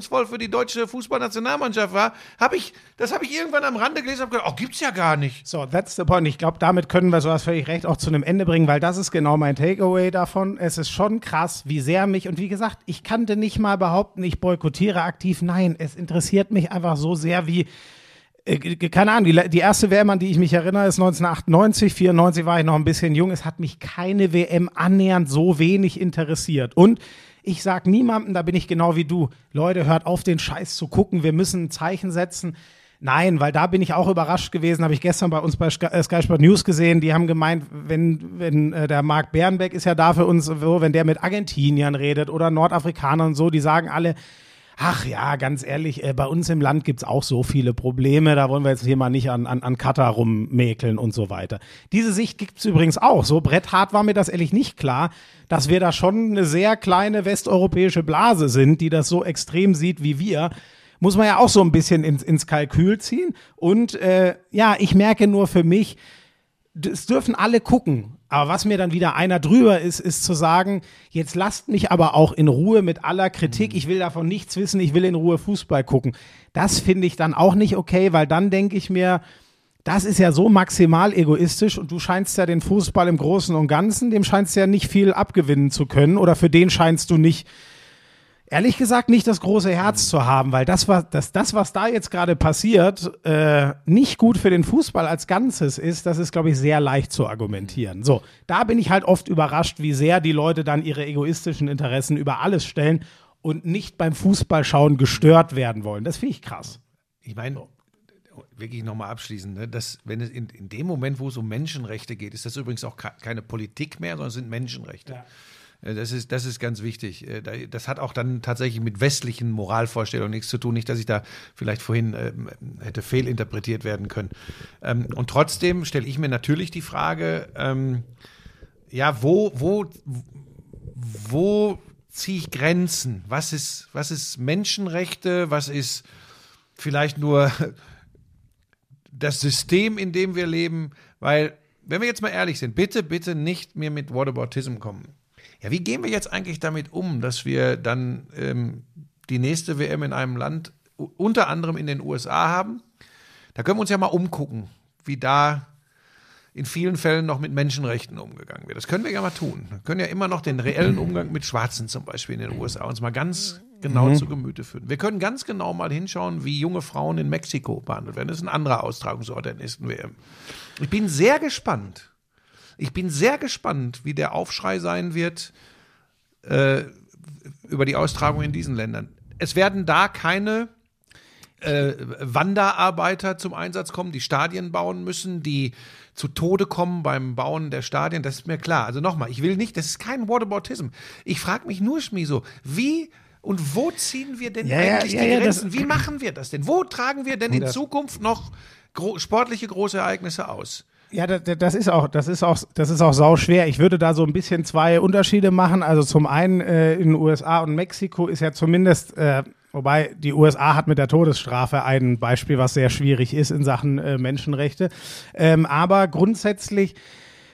bedeutungsvoll für die deutsche Fußballnationalmannschaft war, habe ich, das habe ich irgendwann am Rande gelesen und gedacht, oh, gibt's ja gar nicht. So, that's the point. Ich glaube, damit können wir, so hast völlig recht, auch zu einem Ende bringen, weil das ist genau mein Takeaway davon. Es ist schon krass, wie sehr mich, und wie gesagt, ich kannte nicht mal behaupten, ich boykottiere aktiv. Nein, es interessiert mich einfach so sehr wie, äh, keine Ahnung, die, die erste WM, an die ich mich erinnere, ist 1998, 94 war ich noch ein bisschen jung. Es hat mich keine WM annähernd so wenig interessiert. Und ich sag niemandem, da bin ich genau wie du, Leute, hört auf, den Scheiß zu gucken, wir müssen ein Zeichen setzen. Nein, weil da bin ich auch überrascht gewesen, habe ich gestern bei uns bei Sky, äh, Sky Sport News gesehen, die haben gemeint, wenn, wenn äh, der Marc Bernbeck ist ja da für uns, wenn der mit Argentiniern redet oder Nordafrikanern und so, die sagen alle, Ach ja, ganz ehrlich, äh, bei uns im Land gibt's auch so viele Probleme, da wollen wir jetzt hier mal nicht an, an, an Katar rummäkeln und so weiter. Diese Sicht gibt's übrigens auch. So bretthart war mir das ehrlich nicht klar, dass wir da schon eine sehr kleine westeuropäische Blase sind, die das so extrem sieht wie wir. Muss man ja auch so ein bisschen ins, ins Kalkül ziehen. Und äh, ja, ich merke nur für mich, es dürfen alle gucken. Aber was mir dann wieder einer drüber ist, ist zu sagen, jetzt lasst mich aber auch in Ruhe mit aller Kritik. Ich will davon nichts wissen, ich will in Ruhe Fußball gucken. Das finde ich dann auch nicht okay, weil dann denke ich mir, das ist ja so maximal egoistisch und du scheinst ja den Fußball im Großen und Ganzen, dem scheinst du ja nicht viel abgewinnen zu können oder für den scheinst du nicht ehrlich gesagt nicht das große Herz zu haben, weil das, was, das, das, was da jetzt gerade passiert, äh, nicht gut für den Fußball als Ganzes ist, das ist, glaube ich, sehr leicht zu argumentieren. So, da bin ich halt oft überrascht, wie sehr die Leute dann ihre egoistischen Interessen über alles stellen und nicht beim Fußballschauen gestört werden wollen. Das finde ich krass. Ich meine, wirklich nochmal abschließend, ne, dass wenn es in, in dem Moment, wo es um Menschenrechte geht, ist das übrigens auch ke- keine Politik mehr, sondern es sind Menschenrechte. Äh, Das ist, das ist ganz wichtig. Äh, da- Das hat auch dann tatsächlich mit westlichen Moralvorstellungen nichts zu tun. Nicht, dass ich da vielleicht vorhin ähm, hätte fehlinterpretiert werden können. Ähm, und trotzdem stelle ich mir natürlich die Frage, ähm, ja, wo, wo, wo ziehe ich Grenzen? Was ist, was ist Menschenrechte? Was ist vielleicht nur das System, in dem wir leben? Weil, wenn wir jetzt mal ehrlich sind, bitte, bitte nicht mehr mit Whataboutism kommen. Ja, wie gehen wir jetzt eigentlich damit um, dass wir dann ähm, die nächste WM in einem Land, unter anderem in den USA haben? Da können wir uns ja mal umgucken, wie da in vielen Fällen noch mit Menschenrechten umgegangen wird. Das können wir ja mal tun. Wir können ja immer noch den reellen Umgang mit Schwarzen zum Beispiel in den USA uns mal ganz genau zu Gemüte führen. Wir können ganz genau mal hinschauen, wie junge Frauen in Mexiko behandelt werden. Das ist ein anderer Austragungsort der nächsten WM. Ich bin sehr gespannt. Ich bin sehr gespannt, wie der Aufschrei sein wird äh, über die Austragung in diesen Ländern. Es werden da keine äh, Wanderarbeiter zum Einsatz kommen, die Stadien bauen müssen, die zu Tode kommen beim Bauen der Stadien, das ist mir klar. Also nochmal, ich will nicht, das ist kein Whataboutism. Ich frage mich nur, Schmiso, wie und wo ziehen wir denn Ja, eigentlich ja, die ja, Grenzen? wie machen wir das denn? Wo tragen wir denn in Zukunft noch gro sportliche große Ereignisse aus? Ja, das, das ist auch, das ist auch, das ist auch sau schwer. Ich würde da so ein bisschen zwei Unterschiede machen. Also zum einen äh, in den USA und Mexiko ist ja zumindest, äh, wobei die USA hat mit der Todesstrafe ein Beispiel, was sehr schwierig ist in Sachen äh, Menschenrechte. Ähm, aber grundsätzlich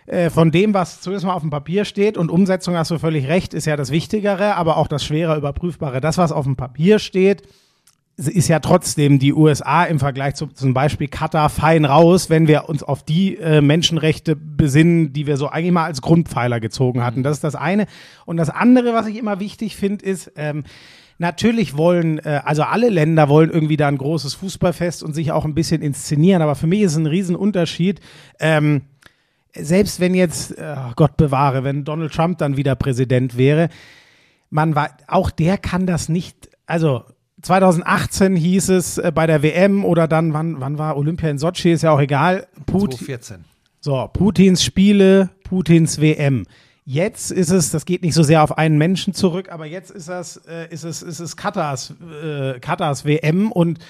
äh, von dem, was zumindest mal auf dem Papier steht und Umsetzung hast du völlig recht, ist ja das Wichtigere, aber auch das schwerer überprüfbare. Das, was auf dem Papier steht, ist ja trotzdem die USA im Vergleich zu zum Beispiel Katar fein raus, wenn wir uns auf die äh, Menschenrechte besinnen, die wir so eigentlich mal als Grundpfeiler gezogen hatten. Das ist das eine. Und das andere, was ich immer wichtig finde, ist, ähm, natürlich wollen, äh, also alle Länder wollen irgendwie da ein großes Fußballfest und sich auch ein bisschen inszenieren. Aber für mich ist es ein Riesenunterschied. Ähm, selbst wenn jetzt, äh, Gott bewahre, wenn Donald Trump dann wieder Präsident wäre, man war, auch der kann das nicht, also 2018 hieß es äh, bei der WM oder dann, wann, wann war Olympia in Sochi, ist ja auch egal. Putin, 2014. so, Putins Spiele, Putins WM. Jetzt ist es, das geht nicht so sehr auf einen Menschen zurück, aber jetzt ist das, äh, ist es, ist es Katars, äh, Katars WM und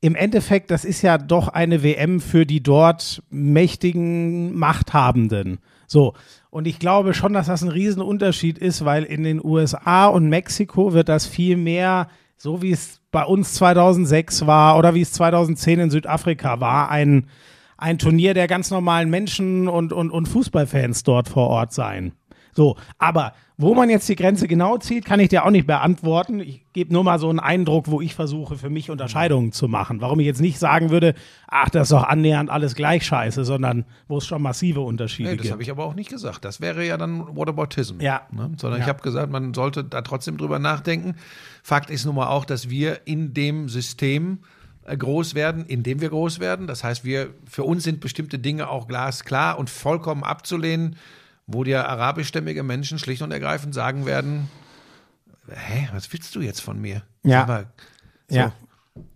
im Endeffekt, das ist ja doch eine WM für die dort mächtigen Machthabenden. So. Und ich glaube schon, dass das ein Riesenunterschied ist, weil in den USA und Mexiko wird das viel mehr, so wie es bei uns 2006 war oder wie es 2010 in Südafrika war, ein, ein Turnier der ganz normalen Menschen und, und, und Fußballfans dort vor Ort sein. So, aber wo man jetzt die Grenze genau zieht, kann ich dir auch nicht beantworten. Ich gebe nur mal so einen Eindruck, wo ich versuche, für mich Unterscheidungen zu machen. Warum ich jetzt nicht sagen würde, ach, das ist doch annähernd alles gleich scheiße, sondern wo es schon massive Unterschiede Nee, das gibt. habe ich aber auch nicht gesagt. Das wäre ja dann Whataboutism. Ja. Ne? Sondern Ja. ich habe gesagt, man sollte da trotzdem drüber nachdenken. Fakt ist nun mal auch, dass wir in dem System äh, groß werden, in dem wir groß werden. Das heißt, wir, für uns sind bestimmte Dinge auch glasklar und vollkommen abzulehnen, wo dir arabischstämmige Menschen schlicht und ergreifend sagen werden, hä, was willst du jetzt von mir? Ja. Mal, so, Ja.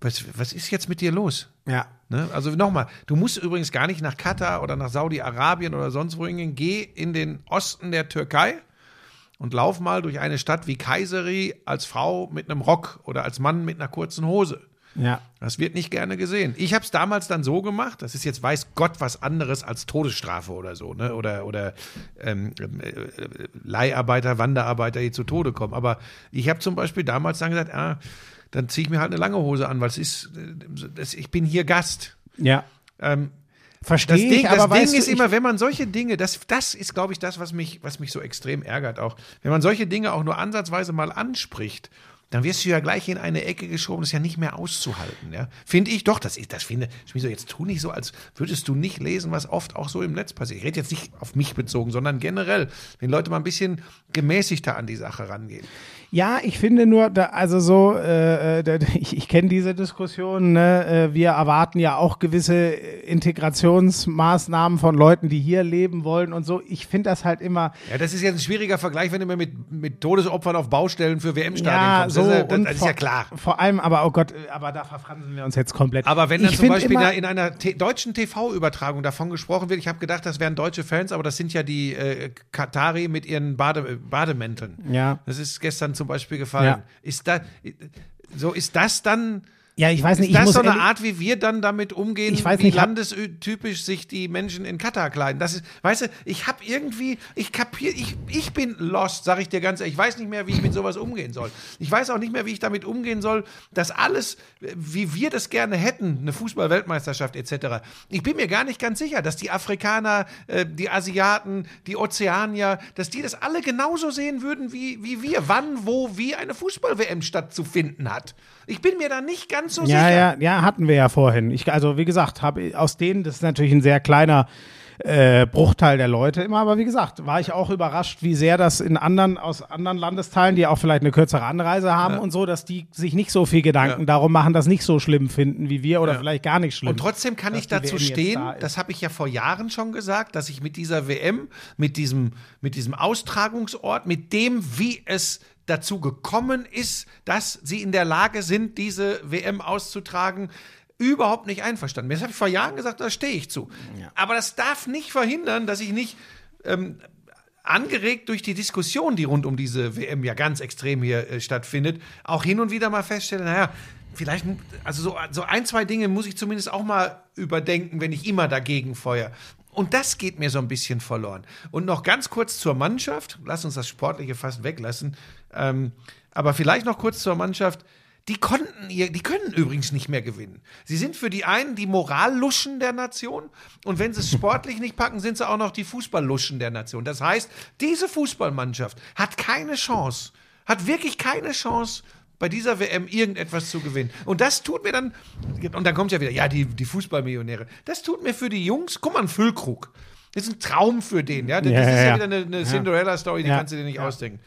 was, was ist jetzt mit dir los? Ja. Ne? Also nochmal, du musst übrigens gar nicht nach Katar oder nach Saudi-Arabien oder sonst wo hingehen. Geh in den Osten der Türkei und lauf mal durch eine Stadt wie Kayseri als Frau mit einem Rock oder als Mann mit einer kurzen Hose. Ja. Das wird nicht gerne gesehen. Ich habe es damals dann so gemacht, das ist jetzt weiß Gott was anderes als Todesstrafe oder so, ne? Oder, oder ähm, äh, Leiharbeiter, Wanderarbeiter, die zu Tode kommen. Aber ich habe zum Beispiel damals dann gesagt, ah, dann ziehe ich mir halt eine lange Hose an, weil es ist, äh, das, ich bin hier Gast. Ja. Ähm, Verstehe das Ding, ich, aber das Ding du, ist ich- immer, wenn man solche Dinge, das, das ist, glaube ich, das, was mich, was mich so extrem ärgert auch. Wenn man solche Dinge auch nur ansatzweise mal anspricht, dann wirst du ja gleich in eine Ecke geschoben, das ist ja nicht mehr auszuhalten. Ja? Finde ich doch, das, ist, das finde ich so, jetzt tu nicht so, als würdest du nicht lesen, was oft auch so im Netz passiert. Ich rede jetzt nicht auf mich bezogen, sondern generell, wenn Leute mal ein bisschen gemäßigter an die Sache rangehen. Ja, ich finde nur, da, also so, äh, äh, da, ich, ich kenne diese Diskussion, ne? äh, wir erwarten ja auch gewisse Integrationsmaßnahmen von Leuten, die hier leben wollen und so. Ich finde das halt immer, Ja, das ist jetzt ein schwieriger Vergleich, wenn du mir mit, mit Todesopfern auf Baustellen für WM-Stadien ja, kommst. so, das, ist ja- und das ist ja klar. Vor allem, aber oh Gott, äh, aber da verfransen wir uns jetzt komplett. Aber wenn dann ich zum Beispiel immer, in einer deutschen TV-Übertragung davon gesprochen wird, ich habe gedacht, das wären deutsche Fans, aber das sind ja die äh, Katari mit ihren Bade Bademänteln. Ja. Das ist gestern zum Beispiel gefallen. Ja. Ist da, so ist das dann. Ja, ich weiß nicht, Ist das so eine Art, wie wir dann damit umgehen, Ich weiß wie nicht, hab- landestypisch sich die Menschen in Katar kleiden? Das ist, weißt du, ich habe irgendwie, ich kapiere, ich, ich bin lost, sage ich dir ganz ehrlich. Ich weiß nicht mehr, wie ich mit sowas umgehen soll. Ich weiß auch nicht mehr, wie ich damit umgehen soll, dass alles, wie wir das gerne hätten, eine Fußball-Weltmeisterschaft etc. Ich bin mir gar nicht ganz sicher, dass die Afrikaner, äh, die Asiaten, die Ozeanier, dass die das alle genauso sehen würden wie, wie wir. Wann, wo, wie eine Fußball-WM stattzufinden hat. Ich bin mir da nicht ganz so Ja, sicher. ja, ja, hatten wir ja vorhin. Ich, also wie gesagt, habe aus denen, das ist natürlich ein sehr kleiner äh, Bruchteil der Leute immer, aber wie gesagt, war ich auch überrascht, wie sehr das in anderen, aus anderen Landesteilen, die auch vielleicht eine kürzere Anreise haben und so, dass die sich nicht so viel Gedanken Ja. darum machen, das nicht so schlimm finden wie wir oder Ja. vielleicht gar nicht schlimm. Und trotzdem kann ich dazu stehen, da das habe ich ja vor Jahren schon gesagt, dass ich mit dieser WM, mit diesem, mit diesem Austragungsort, mit dem, wie es dazu gekommen ist, dass sie in der Lage sind, diese WM auszutragen, überhaupt nicht einverstanden. Das habe ich vor Jahren gesagt, da stehe ich zu. Aber das darf nicht verhindern, dass ich nicht ähm, angeregt durch die Diskussion, die rund um diese WM ja ganz extrem hier äh, stattfindet, auch hin und wieder mal feststelle, naja, vielleicht, also so, so ein, zwei Dinge muss ich zumindest auch mal überdenken, wenn ich immer dagegen feuer. Und das geht mir so ein bisschen verloren. Und noch ganz kurz zur Mannschaft, lass uns das Sportliche fast weglassen, ähm, aber vielleicht noch kurz zur Mannschaft. Die konnten ihr, die können übrigens nicht mehr gewinnen. Sie sind für die einen die Moralluschen der Nation und wenn sie es sportlich nicht packen, sind sie auch noch die Fußballluschen der Nation. Das heißt, diese Fußballmannschaft hat keine Chance, hat wirklich keine Chance, bei dieser WM irgendetwas zu gewinnen. Und das tut mir dann, und dann kommt ja wieder, ja, die, die Fußballmillionäre. Das tut mir für die Jungs, guck mal, ein Füllkrug. Das ist ein Traum für den, ja. Das Ja, ist ja, ja, wieder eine, eine Cinderella-Story, die Ja. kannst du dir nicht ausdenken.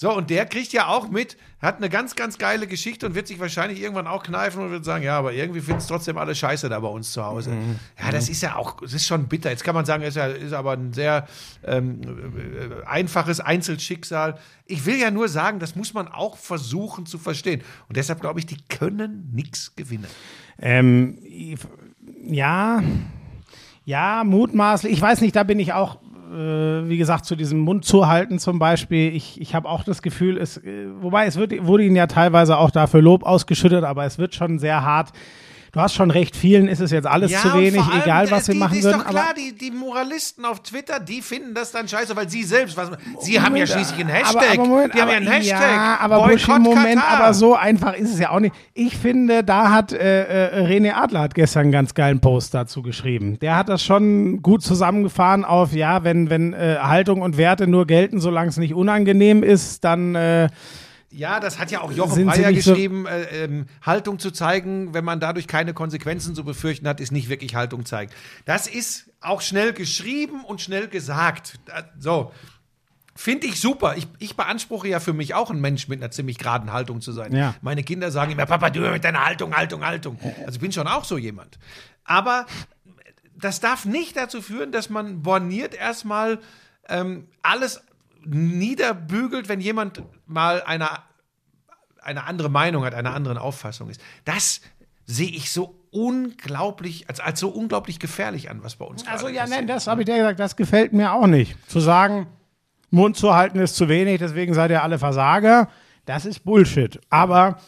So, und der kriegt ja auch mit, hat eine ganz, ganz geile Geschichte und wird sich wahrscheinlich irgendwann auch kneifen und wird sagen, ja, aber irgendwie finden es trotzdem alle scheiße da bei uns zu Hause. Ja, das ist ja auch, das ist schon bitter. Jetzt kann man sagen, ist ja ist aber ein sehr ähm, äh, einfaches Einzelschicksal. Ich will ja nur sagen, das muss man auch versuchen zu verstehen. Und deshalb glaube ich, die können nichts gewinnen. Ähm, ja, ja, mutmaßlich. Ich weiß nicht, da bin ich auch, äh, wie gesagt, zu diesem Mund zuhalten zum Beispiel. Ich, ich habe auch das Gefühl, es, äh, wobei es wird, wurde ihnen ja teilweise auch dafür Lob ausgeschüttet, aber es wird schon sehr hart. Du hast schon recht, vielen ist es jetzt alles zu und wenig, allem, egal was die, sie machen ist würden. doch klar, aber die, die Moralisten auf Twitter, die finden das dann scheiße, weil sie selbst, was, sie haben ja schließlich einen Hashtag. Aber, aber Moment, die haben ja einen Hashtag. Ja, aber Bushi, Moment, Katar. aber so einfach ist es ja auch nicht. Ich finde, da hat äh, äh, René Adler hat gestern einen ganz geilen Post dazu geschrieben. Der hat das schon gut zusammengefahren auf, ja, wenn, wenn äh, Haltung und Werte nur gelten, solange es nicht unangenehm ist, dann äh, Ja, das hat ja auch Jochen Sind sie Breyer nicht so- geschrieben, äh, ähm, Haltung zu zeigen, wenn man dadurch keine Konsequenzen zu befürchten hat, ist nicht wirklich Haltung zeigen. Das ist auch schnell geschrieben und schnell gesagt. Da, so. Finde ich super. Ich, ich beanspruche ja für mich auch ein Mensch mit einer ziemlich geraden Haltung zu sein. Ja. Meine Kinder sagen immer, Papa, du mit deiner Haltung, Haltung, Haltung. Also ich bin schon auch so jemand. Aber das darf nicht dazu führen, dass man borniert erstmal ähm, alles niederbügelt, wenn jemand mal eine, eine andere Meinung hat, einer anderen Auffassung ist. Das sehe ich so unglaublich, als, als so unglaublich gefährlich an, was bei uns Also ja, nein, das habe ich dir gesagt, das gefällt mir auch nicht. Zu sagen, Mund zu halten ist zu wenig, deswegen seid ihr alle Versager, das ist Bullshit. Aber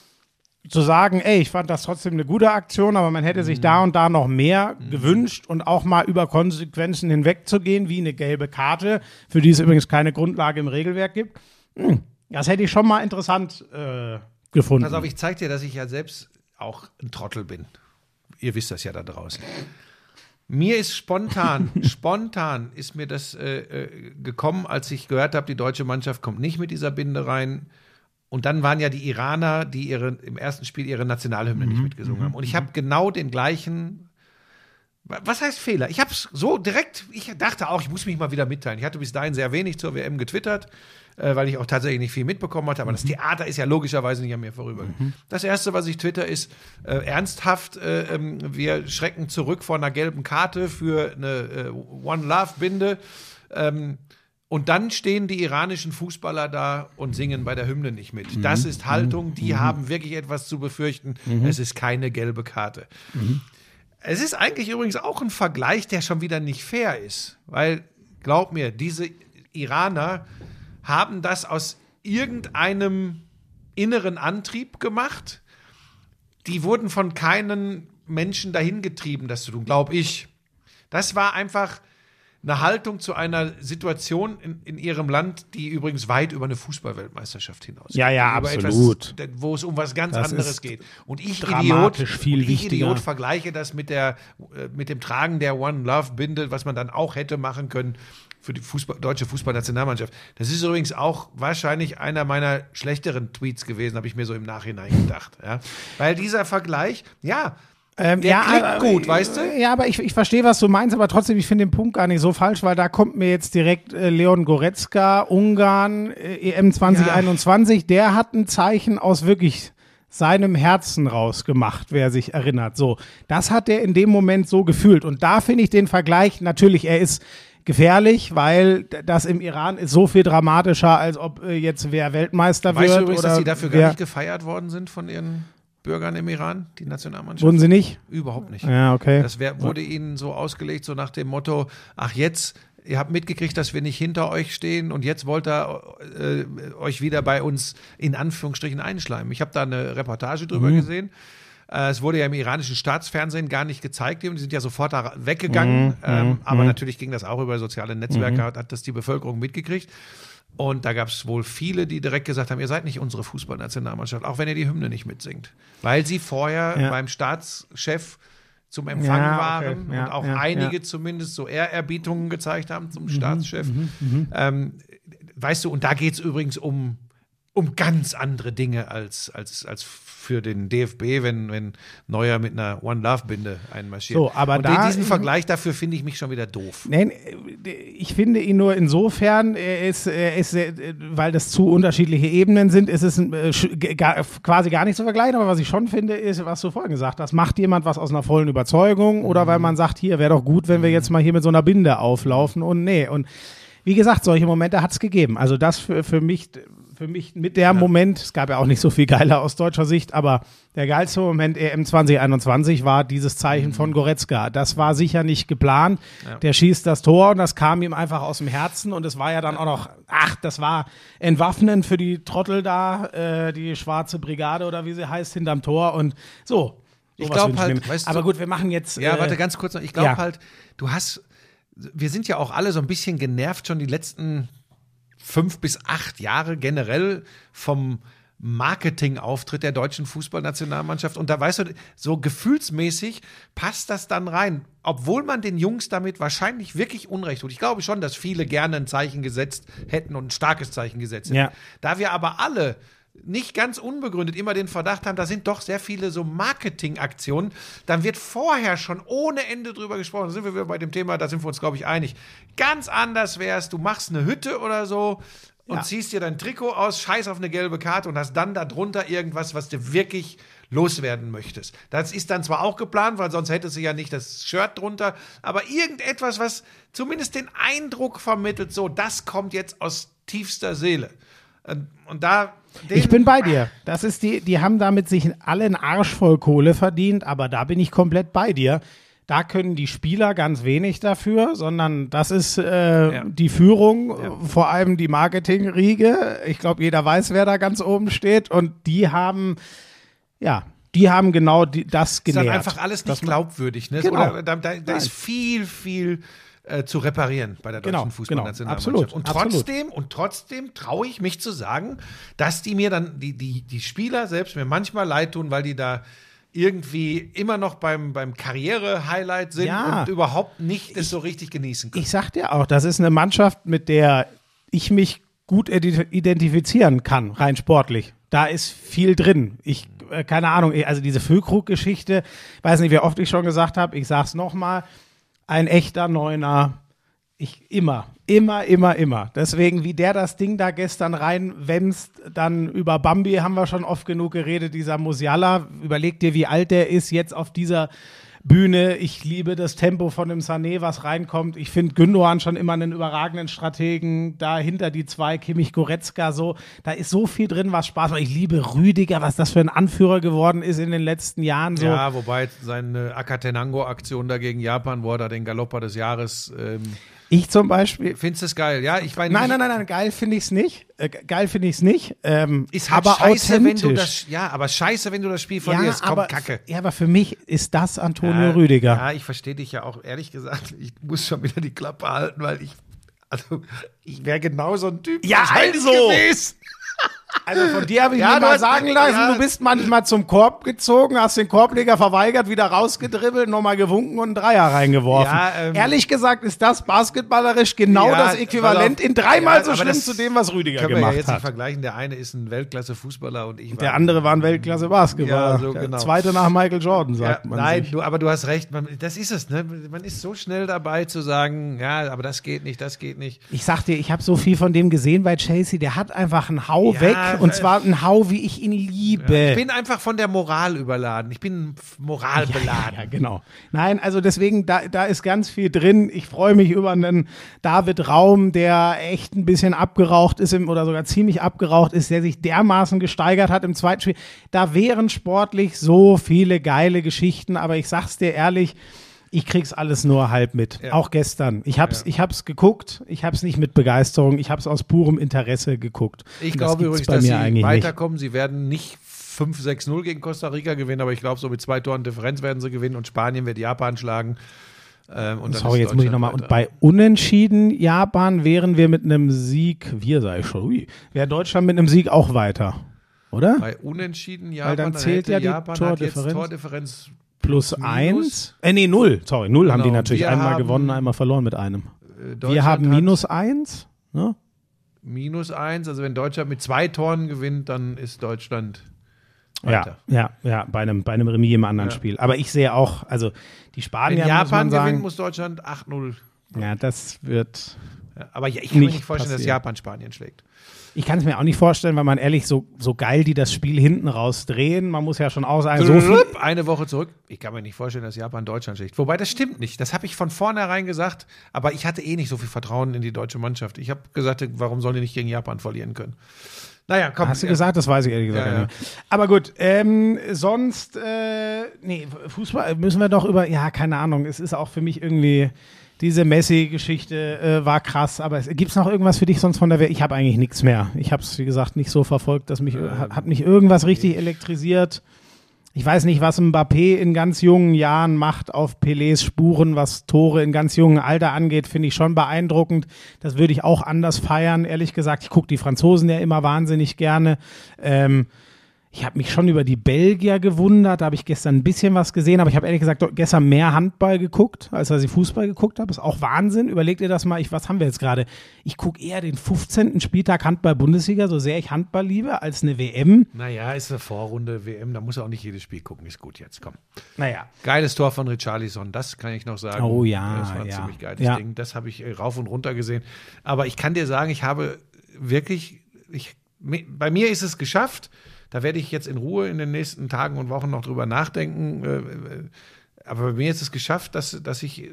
zu sagen, ey, ich fand das trotzdem eine gute Aktion, aber man hätte sich Mhm. da und da noch mehr gewünscht und auch mal über Konsequenzen hinwegzugehen, wie eine gelbe Karte, für die es übrigens keine Grundlage im Regelwerk gibt. Hm, Das hätte ich schon mal interessant äh, gefunden. Pass auf, ich zeige dir, dass ich ja selbst auch ein Trottel bin. Ihr wisst das ja da draußen. Mir ist spontan, spontan ist mir das äh, äh, gekommen, als ich gehört habe, die deutsche Mannschaft kommt nicht mit dieser Binde rein. Und dann waren ja die Iraner, die ihre, im ersten Spiel ihre Nationalhymne nicht mitgesungen haben. Und ich habe genau den gleichen Was heißt Fehler? Ich habe es so direkt, ich dachte auch, ich muss mich mal wieder mitteilen. Ich hatte bis dahin sehr wenig zur WM getwittert, äh, weil ich auch tatsächlich nicht viel mitbekommen hatte. Aber das Theater ist ja logischerweise nicht an mir vorübergegangen. Das Erste, was ich twitter, ist äh, ernsthaft, äh, ähm, wir schrecken zurück vor einer gelben Karte für eine äh, One Love-Binde. Ähm, und dann stehen die iranischen Fußballer da und singen bei der Hymne nicht mit. Das ist Haltung, die haben wirklich etwas zu befürchten. Es ist keine gelbe Karte. Es ist eigentlich übrigens auch ein Vergleich, der schon wieder nicht fair ist. Weil, glaub mir, diese Iraner haben das aus irgendeinem inneren Antrieb gemacht. Die wurden von keinen Menschen dahin getrieben, das zu tun, glaube ich. Das war einfach eine Haltung zu einer Situation in, in ihrem Land, die übrigens weit über eine Fußballweltmeisterschaft hinausgeht. Ja, ja, über absolut. Etwas, wo es um was ganz Das anderes geht. Und ich Idiot, viel und ich wichtiger. Idiot vergleiche das mit der äh, mit dem Tragen der One Love Binde, was man dann auch hätte machen können für die Fußball, deutsche Fußballnationalmannschaft. Das ist übrigens auch wahrscheinlich einer meiner schlechteren Tweets gewesen, habe ich mir so im Nachhinein gedacht. Ja? Weil dieser Vergleich, ja, Ähm, Der klingt aber- gut, weißt du? Ja, aber ich, ich verstehe, was du meinst, aber trotzdem, ich finde den Punkt gar nicht so falsch, weil da kommt mir jetzt direkt äh, Leon Goretzka, Ungarn, äh, EM 2021, der hat ein Zeichen aus wirklich seinem Herzen rausgemacht, wer sich erinnert. So, das hat er in dem Moment so gefühlt. Und da finde ich den Vergleich, natürlich, er ist gefährlich, weil das im Iran ist so viel dramatischer, als ob äh, jetzt wer Weltmeister weißt wird. du übrigens, oder dass die dafür gar nicht gefeiert worden sind von ihren Bürgern im Iran, die Nationalmannschaft? Wurden sie nicht? Überhaupt nicht. Ja, okay. Das wär, wurde ihnen so ausgelegt, so nach dem Motto, ach jetzt, ihr habt mitgekriegt, dass wir nicht hinter euch stehen und jetzt wollt ihr äh, euch wieder bei uns in Anführungsstrichen einschleimen. Ich habe da eine Reportage drüber Mhm. gesehen. Äh, Es wurde ja im iranischen Staatsfernsehen gar nicht gezeigt, die sind ja sofort da weggegangen. Mhm. ähm, aber natürlich ging das auch über soziale Netzwerke, hat, hat das die Bevölkerung mitgekriegt. Und da gab es wohl viele, die direkt gesagt haben, ihr seid nicht unsere Fußballnationalmannschaft, auch wenn ihr die Hymne nicht mitsingt. Weil sie vorher Ja. beim Staatschef zum Empfang Ja, okay. waren Ja, und auch einige. Mhm, zumindest so Ehrerbietungen gezeigt haben zum Staatschef. Ähm, weißt du, und da geht es übrigens um, um ganz andere Dinge als, als, als für den DFB, wenn, wenn Neuer mit einer One Love Binde einmarschiert. So, aber und da- diesen Vergleich dafür finde ich mich schon wieder doof. Nein, ich finde ihn nur insofern, er ist, er ist, weil das zu unterschiedliche Ebenen sind, ist es äh, quasi gar nicht zu vergleichen. Aber was ich schon finde, ist, was du vorhin gesagt hast, macht jemand was aus einer vollen Überzeugung oder weil man sagt, hier wäre doch gut, wenn wir jetzt mal hier mit so einer Binde auflaufen und nee. Und wie gesagt, solche Momente hat es gegeben. Also das für, für mich, für mich mit der Moment, es gab ja auch nicht so viel geiler aus deutscher Sicht, aber der geilste Moment EM 2021 war dieses Zeichen von Goretzka. Das war sicher nicht geplant. Der schießt das Tor und das kam ihm einfach aus dem Herzen und es war ja dann auch noch, ach, das war entwaffnend für die Trottel da, äh, die schwarze Brigade oder wie sie heißt, hinterm Tor und so. Ich Sowas glaub wünsch halt, weißt aber du- gut, wir machen jetzt. Ja, äh, warte ganz kurz noch. Ich glaube ja. halt, du hast, wir sind ja auch alle so ein bisschen genervt schon die letzten fünf bis acht Jahre generell vom Marketingauftritt der deutschen Fußballnationalmannschaft. Und da weißt du, so gefühlsmäßig passt das dann rein. Obwohl man den Jungs damit wahrscheinlich wirklich Unrecht tut. Ich glaube schon, dass viele gerne ein Zeichen gesetzt hätten und ein starkes Zeichen gesetzt hätten. Ja. Da wir aber alle nicht ganz unbegründet immer den Verdacht haben, da sind doch sehr viele so Marketingaktionen, dann wird vorher schon ohne Ende drüber gesprochen. Da sind wir wieder bei dem Thema, da sind wir uns, glaube ich, einig. Ganz anders wär's, du machst eine Hütte oder so und Ja. ziehst dir dein Trikot aus, scheiß auf eine gelbe Karte und hast dann darunter irgendwas, was du wirklich loswerden möchtest. Das ist dann zwar auch geplant, weil sonst hättest du ja nicht das Shirt drunter, aber irgendetwas, was zumindest den Eindruck vermittelt, so, das kommt jetzt aus tiefster Seele. Und, und da. Ich bin bei dir. Das ist die, die haben damit sich alle einen Arsch voll Kohle verdient, aber da bin ich komplett bei dir. Da können die Spieler ganz wenig dafür, sondern das ist äh, Ja. die Führung, äh, vor allem die Marketingriege. Ich glaube, jeder weiß, wer da ganz oben steht. Und die haben, ja, die haben genau die, das ist genährt. dann einfach alles nicht glaubwürdig. Ne? Genau. Oder da, da, da ist viel, viel äh, zu reparieren bei der deutschen Genau, Fußballnationalmannschaft. genau, absolut, und absolut. trotzdem, und trotzdem traue ich mich zu sagen, dass die mir dann, die, die, die Spieler selbst mir manchmal leid tun, weil die da irgendwie immer noch beim, beim Karriere-Highlight sind Ja. und überhaupt nicht das so richtig genießen können. Ich sag dir auch, das ist eine Mannschaft, mit der ich mich gut identifizieren kann, rein sportlich. Da ist viel drin. Ich äh, keine Ahnung, also diese Füllkrug-Geschichte, weiß nicht, wie oft ich schon gesagt habe, ich sag's nochmal, ein echter Neuner, ich immer, immer, immer, immer. Deswegen, wie der das Ding da gestern reinwemst, dann über Bambi haben wir schon oft genug geredet, dieser Musiala, überleg dir, wie alt der ist, jetzt auf dieser Bühne. Ich liebe das Tempo von dem Sané, was reinkommt. Ich finde Gündogan schon immer einen überragenden Strategen. Dahinter die zwei, Kimmich Goretzka, so. Da ist so viel drin, was Spaß macht. Ich liebe Rüdiger, was das für ein Anführer geworden ist in den letzten Jahren. So. Ja, wobei seine Akatenango-Aktion da gegen Japan, wo er da den Galopper des Jahres. Ähm, Ich zum Beispiel. findest du es geil? Ja, ich meine. Nein, nein, nein, nein, geil finde ich es nicht. Äh, geil finde ich es nicht. Ähm, Ist halt aber scheiße, wenn du das. Ja, aber scheiße, wenn du das Spiel ja, verlierst. Komm, aber, Kacke. ja, aber für mich ist das Antonio Ja, Rüdiger. Ja, ich verstehe dich ja auch, ehrlich gesagt. Ich muss schon wieder die Klappe halten, weil ich. Also, ich wäre genau so ein Typ. Ja, also. gewesen. Also von dir habe ich Ja, mir mal sagen lassen, ja. du bist manchmal zum Korb gezogen, hast den Korbleger verweigert, wieder rausgedribbelt, nochmal gewunken und einen Dreier reingeworfen. Ja, ähm, Ehrlich gesagt ist das basketballerisch genau das Äquivalent auf. in dreimal so schlimm zu dem, was Rüdiger Können wir gemacht ja jetzt nicht hat. vergleichen. Der eine ist ein Weltklasse-Fußballer und ich war. Der andere war ein Weltklasse Basketballer. Ja, so Der genau. zweite nach Michael Jordan, sagt man nein, du, aber du hast recht. Man, das ist es. Ne? Man ist so schnell dabei zu sagen, ja, aber das geht nicht, das geht nicht. Ich sag dir, ich habe so viel von dem gesehen bei Chelsea, der hat einfach einen Hau Ja, und zwar einen Hau, wie ich ihn liebe. Ich bin einfach von der Moral überladen. Ich bin moralbeladen. Ja, genau. Nein, also deswegen, da, da ist ganz viel drin. Ich freue mich über einen David Raum, der echt ein bisschen abgeraucht ist im, oder sogar ziemlich abgeraucht ist, der sich dermaßen gesteigert hat im zweiten Spiel. Da wären sportlich so viele geile Geschichten, aber ich sag's dir ehrlich, ich krieg's alles nur halb mit. Ja. Auch gestern. Ich hab's, ich hab's geguckt, ich hab's nicht mit Begeisterung, ich hab's aus purem Interesse geguckt. Ich Und das glaube gibt's übrigens, dass sie eigentlich nicht. weiterkommen. Sie werden nicht 5-6-0 gegen Costa Rica gewinnen, aber ich glaube, so mit zwei Toren Differenz werden sie gewinnen und Spanien wird Japan schlagen. Ähm, und dann Sorry, jetzt muss ich nochmal. Und bei Unentschieden Japan wären wir mit einem Sieg, wir sage ich schon, ui, wäre Deutschland mit einem Sieg auch weiter, oder? Bei Unentschieden Japan, dann zählt hätte ja die Japan hat jetzt Tordifferenz. Tordifferenz Plus minus. eins? Äh, nee, null. Sorry, null haben die Genau, natürlich wir einmal haben- gewonnen, einmal verloren mit einem. äh, wir haben minus eins. Ne? minus eins. Also wenn Deutschland mit zwei Toren gewinnt, dann ist Deutschland Ja, weiter. ja, ja, bei einem, bei einem Remis im anderen Ja. Spiel. Aber ich sehe auch, also die Spanier, Wenn muss man Japan sagen, gewinnt, muss Deutschland 8-0. ja, das wird, Ja, aber ja, ich kann mir Nicht vorstellen, dass passieren. Japan Spanien schlägt. Ich kann es mir auch nicht vorstellen, weil man ehrlich, so, so geil die das Spiel hinten raus drehen, man muss ja schon auch sagen, so viel, Eine Woche zurück. Ich kann mir nicht vorstellen, dass Japan Deutschland schlägt. Wobei, das stimmt nicht. Das habe ich von vornherein gesagt. Aber ich hatte eh nicht so viel Vertrauen in die deutsche Mannschaft. Ich habe gesagt, warum sollen die nicht gegen Japan verlieren können? Naja, komm. Hast du ja. gesagt? Das weiß ich ehrlich gesagt Ja, nicht. Aber gut, ähm, sonst, äh, nee, Fußball müssen wir doch über, ja, keine Ahnung, es ist auch für mich irgendwie, diese Messi-Geschichte äh, war krass, aber es, gibt's noch irgendwas für dich sonst von der Welt? Ich habe eigentlich nichts mehr. Ich habe es, wie gesagt, nicht so verfolgt, dass mich, hat, hat mich irgendwas richtig elektrisiert. Ich weiß nicht, was Mbappé in ganz jungen Jahren macht auf Pelés Spuren, was Tore in ganz jungen Alter angeht, finde ich schon beeindruckend. Das würde ich auch anders feiern, ehrlich gesagt. Ich gucke die Franzosen ja immer wahnsinnig gerne. Ähm, ich habe mich schon über die Belgier gewundert. Da habe ich gestern ein bisschen was gesehen, aber ich habe ehrlich gesagt gestern mehr Handball geguckt, als dass ich Fußball geguckt habe. Ist auch Wahnsinn. Überlegt ihr das mal. Ich, was haben wir jetzt gerade? Ich gucke eher den 15. Spieltag Handball-Bundesliga, so sehr ich Handball liebe, als eine WM. Naja, ist eine Vorrunde WM. Da muss er auch nicht jedes Spiel gucken. Ist gut jetzt, komm. Naja. Geiles Tor von Richarlison, das kann ich noch sagen. Oh ja, Das war ein ja. ziemlich geiles Ja. Ding. Das habe ich äh, rauf und runter gesehen. Aber ich kann dir sagen, ich habe wirklich, ich, bei mir ist es geschafft. Da werde ich jetzt in Ruhe in den nächsten Tagen und Wochen noch drüber nachdenken. Äh, äh, Aber bei mir ist es geschafft, dass, dass ich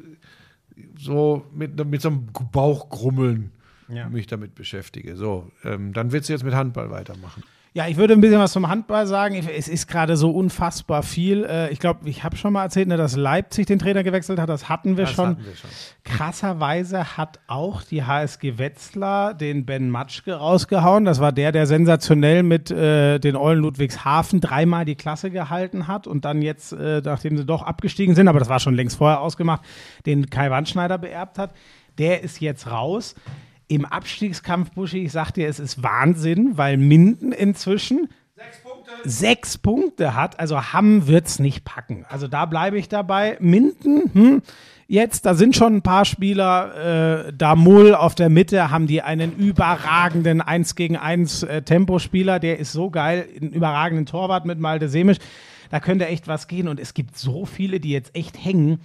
so mit, mit so einem Bauchgrummeln Ja. mich damit beschäftige. So, ähm, dann willst du jetzt mit Handball weitermachen. Ja, ich würde ein bisschen was zum Handball sagen. Es ist gerade so unfassbar viel. Äh, Ich glaube, ich habe schon mal erzählt, ne, dass Leipzig den Trainer gewechselt hat. Das hatten wir Das schon. hatten wir schon. Krasserweise hat auch die HSG Wetzlar den Ben Matschke rausgehauen. Das war der, der sensationell mit äh, den Eulen Ludwigshafen dreimal die Klasse gehalten hat und dann jetzt, äh, nachdem sie doch abgestiegen sind, aber das war schon längst vorher ausgemacht, den Kai Wandschneider beerbt hat. Der ist jetzt raus. Im Abstiegskampf, Buschi, ich sag dir, es ist Wahnsinn, weil Minden inzwischen sechs Punkte hat. Also Hamm wird's nicht packen. Also da bleibe ich dabei. Minden, hm, jetzt, da sind schon ein paar Spieler, äh, da Mull auf der Mitte haben die einen überragenden 1 gegen 1 äh, Tempospieler, der ist so geil, einen überragenden Torwart mit Malte Semisch, da könnte echt was gehen und es gibt so viele, die jetzt echt hängen.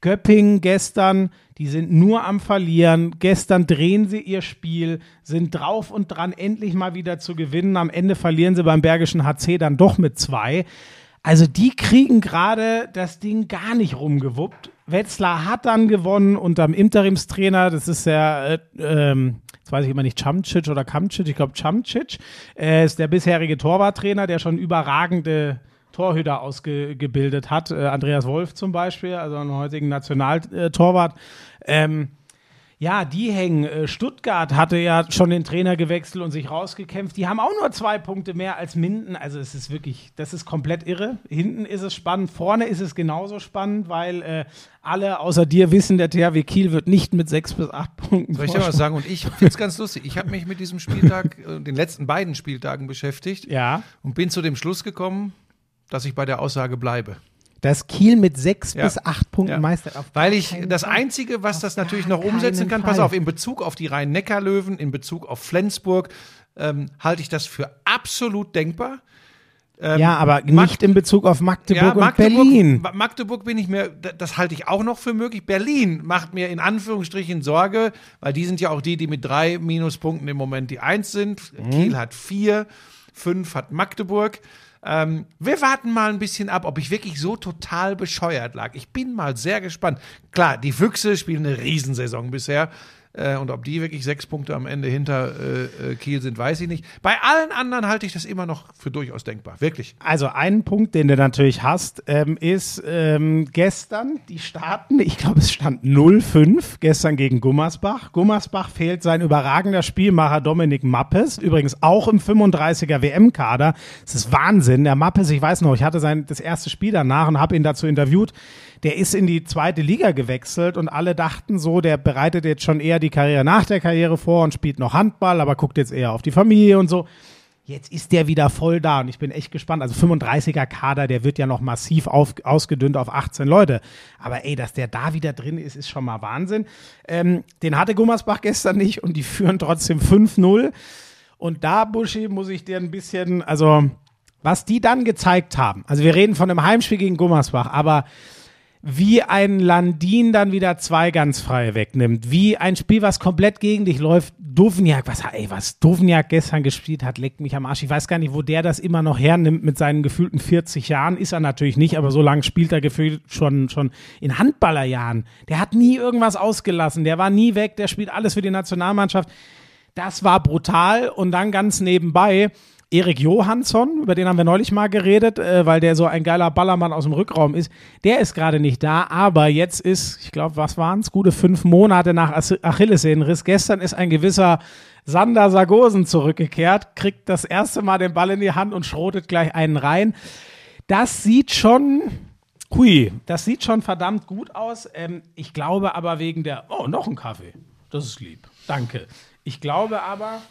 Göppingen gestern, die sind nur am Verlieren. Gestern drehen sie ihr Spiel, sind drauf und dran, endlich mal wieder zu gewinnen. Am Ende verlieren sie beim Bergischen HC dann doch mit zwei. Also die kriegen gerade das Ding gar nicht rumgewuppt. Wetzlar hat dann gewonnen unterm Interimstrainer, das ist der, äh, ähm, jetzt weiß ich immer nicht, Camcic oder Kamcic, ich glaube Camcic, äh, ist der bisherige Torwarttrainer, der schon überragende Torhüter ausgebildet hat. Äh, Andreas Wolf zum Beispiel, also einen heutigen Nationaltorwart. Ähm, ja, die hängen. Äh, Stuttgart hatte ja schon den Trainer gewechselt und sich rausgekämpft. Die haben auch nur zwei Punkte mehr als Minden. Also es ist wirklich, das ist komplett irre. Hinten ist es spannend, vorne ist es genauso spannend, weil äh, alle außer dir wissen, der THW Kiel wird nicht mit sechs bis acht Punkten. Soll ich dir was sagen? Und ich finde es ganz lustig. Ich habe mich mit diesem Spieltag, äh, den letzten beiden Spieltagen beschäftigt Ja, und bin zu dem Schluss gekommen, dass ich bei der Aussage bleibe. dass Kiel mit sechs Ja. bis acht Punkten Ja. Meister auf Weil ich das Fall. Einzige, was Auf das natürlich noch umsetzen kann, pass Fall. auf, in Bezug auf die Rhein-Neckar-Löwen, in Bezug auf Flensburg, ähm, halte ich das für absolut denkbar. ja, aber Mag- nicht in Bezug auf Magdeburg, und Magdeburg, Berlin. Ma- Magdeburg bin ich mir, das halte ich auch noch für möglich. Berlin macht mir in Anführungsstrichen Sorge, weil die sind ja auch die, die mit drei Minuspunkten im Moment die Eins sind. Mhm. Kiel hat vier, fünf hat Magdeburg. Ähm, wir warten mal ein bisschen ab, ob ich wirklich so total bescheuert lag. Ich bin mal sehr gespannt. Klar, die Füchse spielen eine Riesensaison bisher. Äh, und ob die wirklich sechs Punkte am Ende hinter äh, äh, Kiel sind, weiß ich nicht. Bei allen anderen halte ich das immer noch für durchaus denkbar. Wirklich. Also ein Punkt, den du natürlich hast, ähm, ist ähm, gestern die starten, ich glaube es stand 0-5 gestern gegen Gummersbach. Gummersbach fehlt sein überragender Spielmacher Dominik Mappes, übrigens auch im 35er WM-Kader. Das ist Wahnsinn. Der Mappes, ich weiß noch, ich hatte sein das erste Spiel danach und habe ihn dazu interviewt. Der ist in die zweite Liga gewechselt und alle dachten so, der bereitet jetzt schon eher die Karriere nach der Karriere vor und spielt noch Handball, aber guckt jetzt eher auf die Familie und so. Jetzt ist der wieder voll da und ich bin echt gespannt. Also 35er Kader, der wird ja noch massiv auf, ausgedünnt auf 18 Leute. Aber ey, dass der da wieder drin ist, ist schon mal Wahnsinn. Ähm, den hatte Gummersbach gestern nicht und die führen trotzdem 5-0. Und da, Buschi, muss ich dir ein bisschen, also was die dann gezeigt haben. Also wir reden von einem Heimspiel gegen Gummersbach, aber wie ein Landin dann wieder zwei ganz freie wegnimmt, wie ein Spiel, was komplett gegen dich läuft. Dovniak, was, ey, was Dovniak gestern gespielt hat, leckt mich am Arsch. Ich weiß gar nicht, wo der das immer noch hernimmt mit seinen gefühlten 40 Jahren. Ist er natürlich nicht, aber so lange spielt er gefühlt schon, schon in Handballerjahren. Der hat nie irgendwas ausgelassen, der war nie weg, der spielt alles für die Nationalmannschaft. Das war brutal und dann ganz nebenbei Erik Johansson, über den haben wir neulich mal geredet, äh, weil der so ein geiler Ballermann aus dem Rückraum ist. Der ist gerade nicht da, aber jetzt ist, ich glaube, was waren es, gute fünf Monate nach Ach- Achillessehnenriss. Gestern ist ein gewisser Sander Sargosen zurückgekehrt, kriegt das erste Mal den Ball in die Hand und schrotet gleich einen rein. Das sieht schon, hui, das sieht schon verdammt gut aus. Ähm, ich glaube aber wegen der, oh, noch ein Kaffee. Das ist lieb. Danke. Ich glaube aber,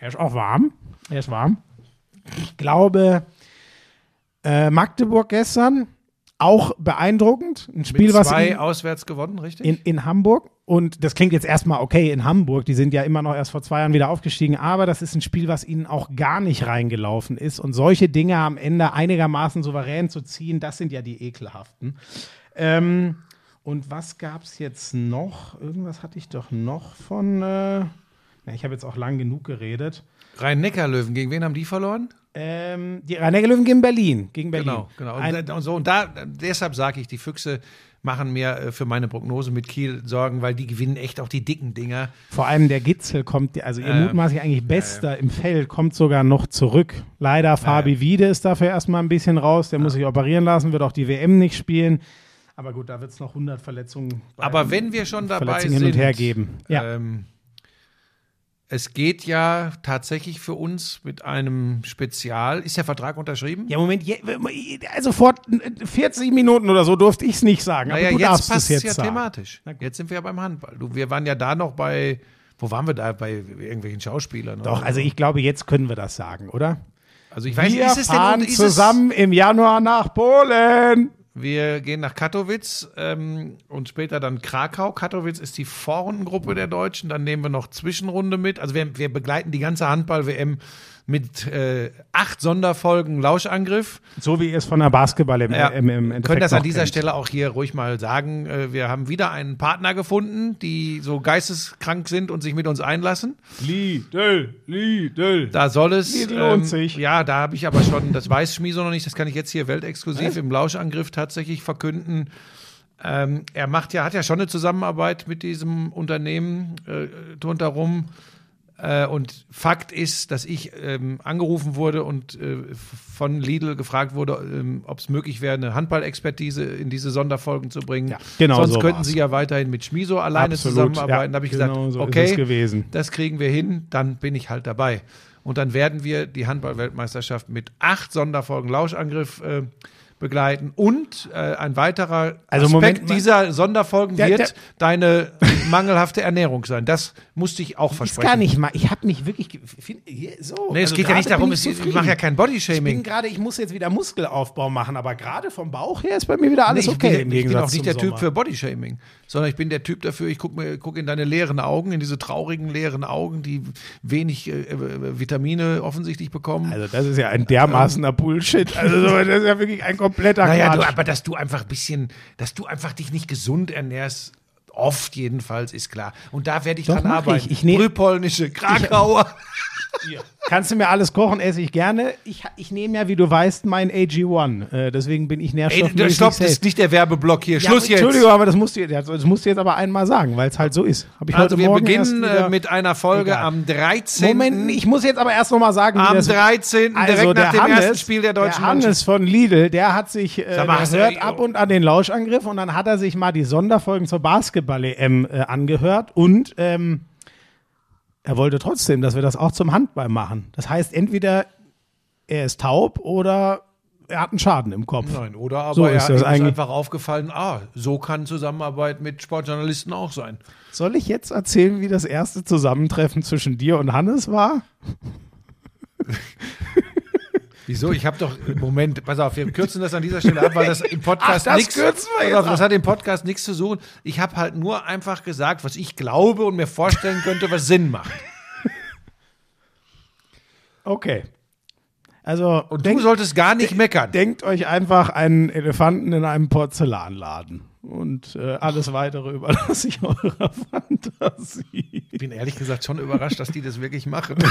er ist auch warm. Er ist warm. Ich glaube, äh, Magdeburg gestern auch beeindruckend. Ein Spiel, Mit was zwei auswärts gewonnen, richtig? in, in Hamburg. Und das klingt jetzt erstmal okay in Hamburg. Die sind ja immer noch erst vor zwei Jahren wieder aufgestiegen. Aber das ist ein Spiel, was ihnen auch gar nicht reingelaufen ist. Und solche Dinge am Ende einigermaßen souverän zu ziehen, das sind ja die ekelhaften. Ähm, und was gab es jetzt noch? Irgendwas hatte ich doch noch von. Äh, na, ich habe jetzt auch lang genug geredet. Rhein-Neckar-Löwen, gegen wen haben die verloren? Ähm, die rhein löwen gegen Berlin. Gegen Berlin. Genau, genau. Und, Ein, und so, und da, deshalb sage ich, die Füchse machen mir äh, für meine Prognose mit Kiel Sorgen, weil die gewinnen echt auch die dicken Dinger. Vor allem der Gitzel kommt, also ihr Ja, ja. mutmaßlich eigentlich Bester im Feld, kommt sogar noch zurück. Leider Fabi Wiede ist dafür erstmal ein bisschen raus, der muss sich operieren lassen, wird auch die WM nicht spielen. Aber gut, da wird es noch 100 Verletzungen Aber wenn wir schon dabei Verletzungen sind, hin und her geben. Ja. ähm, es geht ja tatsächlich für uns mit einem Spezial. Ist der Vertrag unterschrieben? ja, Moment, je, also vor 40 Minuten oder so durfte ich es nicht sagen, aber naja, du jetzt darfst es passt es jetzt ja sagen. thematisch. Jetzt sind wir ja beim Handball. Du, wir waren ja da noch bei, wo waren wir da? Bei irgendwelchen Schauspielern. Doch, also so. ich glaube, jetzt können wir das sagen, oder? also ich weiß wir nicht, ist es denn fahren ist zusammen im Januar nach Polen. Wir gehen nach Katowice ähm, und später dann Krakau. Katowice ist die Vorrundengruppe der Deutschen. Dann nehmen wir noch Zwischenrunde mit. Also wir, wir begleiten die ganze Handball-WM mit äh, acht Sonderfolgen Lauschangriff. So wie ihr es von der Basketball im, Ja, im, im Endeffekt können das an dieser kennt. Stelle auch hier ruhig mal sagen. Äh, wir haben wieder einen Partner gefunden, die so geisteskrank sind und sich mit uns einlassen. Lidl, Lidl. Da soll es. ähm, Lidl lohnt sich. Ja, da habe ich aber schon, das weiß Schmieso noch nicht, das kann ich jetzt hier weltexklusiv im Lauschangriff tatsächlich verkünden. Ähm, er macht ja, hat ja schon eine Zusammenarbeit mit diesem Unternehmen äh, rundherum. Äh, und Fakt ist, dass ich ähm, angerufen wurde und äh, von Lidl gefragt wurde, ähm, ob es möglich wäre, eine Handballexpertise in diese Sonderfolgen zu bringen. Ja, genau Sonst so könnten war's. sie ja weiterhin mit Schmiso alleine Absolut, zusammenarbeiten. ja, da habe ich genau gesagt, so ist okay, das kriegen wir hin, dann bin ich halt dabei. Und dann werden wir die Handball-Weltmeisterschaft mit acht Sonderfolgen Lauschangriff äh, begleiten. Und äh, ein weiterer Also Aspekt Moment dieser Sonderfolgen Der- wird der- deine mangelhafte Ernährung sein. Das musste ich auch ist versprechen. gar nicht mal. Ich habe mich wirklich. so, Nee, es also geht ja nicht darum, ich ich mache ja kein Ich bin Bodyshaming. gerade, ich muss jetzt wieder Muskelaufbau machen, aber gerade vom Bauch her ist bei mir wieder alles Nee, ich, okay. bin, ich bin auch nicht der Typ Sommer. für Bodyshaming, sondern ich bin der Typ dafür, ich gucke guck in deine leeren Augen, in diese traurigen leeren Augen, die wenig äh, äh, Vitamine offensichtlich bekommen. Also das ist ja ein dermaßener Bullshit. Also so, das ist ja wirklich ein kompletter Naja, du, Quatsch. aber dass du einfach ein bisschen, dass du einfach dich nicht gesund ernährst, oft jedenfalls, ist klar. Und da werde ich Doch, dran arbeiten. ich. Ich Frühpolnische, Krakauer. Kannst du mir alles kochen, esse ich gerne. Ich, ich nehme ja, wie du weißt, mein AG1. Äh, deswegen bin ich Ey, nährstoffmäßig stopp, das ist nicht der Werbeblock hier. Ja, Schluss jetzt. Entschuldigung, aber das musst du, das musst du jetzt aber einmal sagen, weil es halt so ist. Hab ich Also heute wir Morgen beginnen äh, mit einer Folge Egal. am 13. Moment, ich muss jetzt aber erst noch mal sagen, am das 13. Also direkt nach der dem ersten Hannes, Spiel der deutschen der Hannes von Lidl, der hat sich, äh, Sag mal, der hört ab und an den Lauschangriff und dann hat er sich mal die Sonderfolgen zur Basketball-EM äh, angehört und ähm, er wollte trotzdem, dass wir das auch zum Handball machen. Das heißt, entweder er ist taub oder er hat einen Schaden im Kopf. Nein, oder aber So er ist ihm ist einfach aufgefallen, ah, so kann Zusammenarbeit mit Sportjournalisten auch sein. Soll ich jetzt erzählen, wie das erste Zusammentreffen zwischen dir und Hannes war? Wieso? Ich habe doch, Moment, pass auf, wir kürzen das an dieser Stelle ab, weil das im Podcast Ach, das nichts, kürzen wir jetzt auf, das hat im Podcast nichts zu suchen. Ich habe halt nur einfach gesagt, was ich glaube und mir vorstellen könnte, was Sinn macht. Okay. Also, Und du solltest gar nicht meckern. denkt euch einfach einen Elefanten in einem Porzellanladen. Und äh, alles weitere überlasse ich eurer Fantasie. Ich bin ehrlich gesagt schon überrascht, dass die das wirklich machen.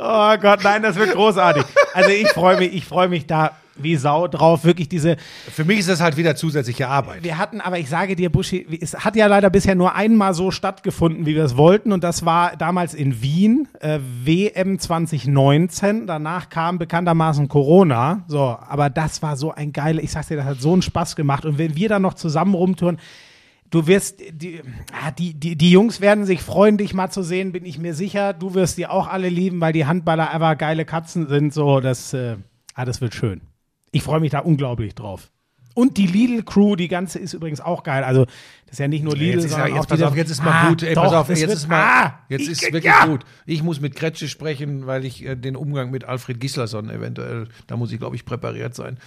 Oh Gott, nein, das wird großartig. Also ich freue mich, ich freue mich da wie Sau drauf. Wirklich diese. Für mich ist das halt wieder zusätzliche Arbeit. Wir hatten, aber ich sage dir, Buschi, es hat ja leider bisher nur einmal so stattgefunden, wie wir es wollten. Und das war damals in Wien, äh, WM 2019. Danach kam bekanntermaßen Corona. So, aber das war so ein geiler, ich sag's dir, das hat so einen Spaß gemacht. Und wenn wir dann noch zusammen rumtouren, Du wirst, die, ah, die, die, die Jungs werden sich freuen, dich mal zu sehen, bin ich mir sicher. Du wirst die auch alle lieben, weil die Handballer einfach geile Katzen sind. So, das, äh, ah, das wird schön. Ich freue mich da unglaublich drauf. Und die Lidl-Crew, die ganze ist übrigens auch geil. Also, das ist ja nicht nur Lidl, Jetzt ist, ja, sondern jetzt auch pass die auf, jetzt ist mal Ah, gut. Ey, doch, pass auf, jetzt wird- ist mal, ah, jetzt ich- ist wirklich ja. gut. Ich muss mit Kretsche sprechen, weil ich äh, den Umgang mit Alfred Gislason eventuell, da muss ich, glaube ich, präpariert sein.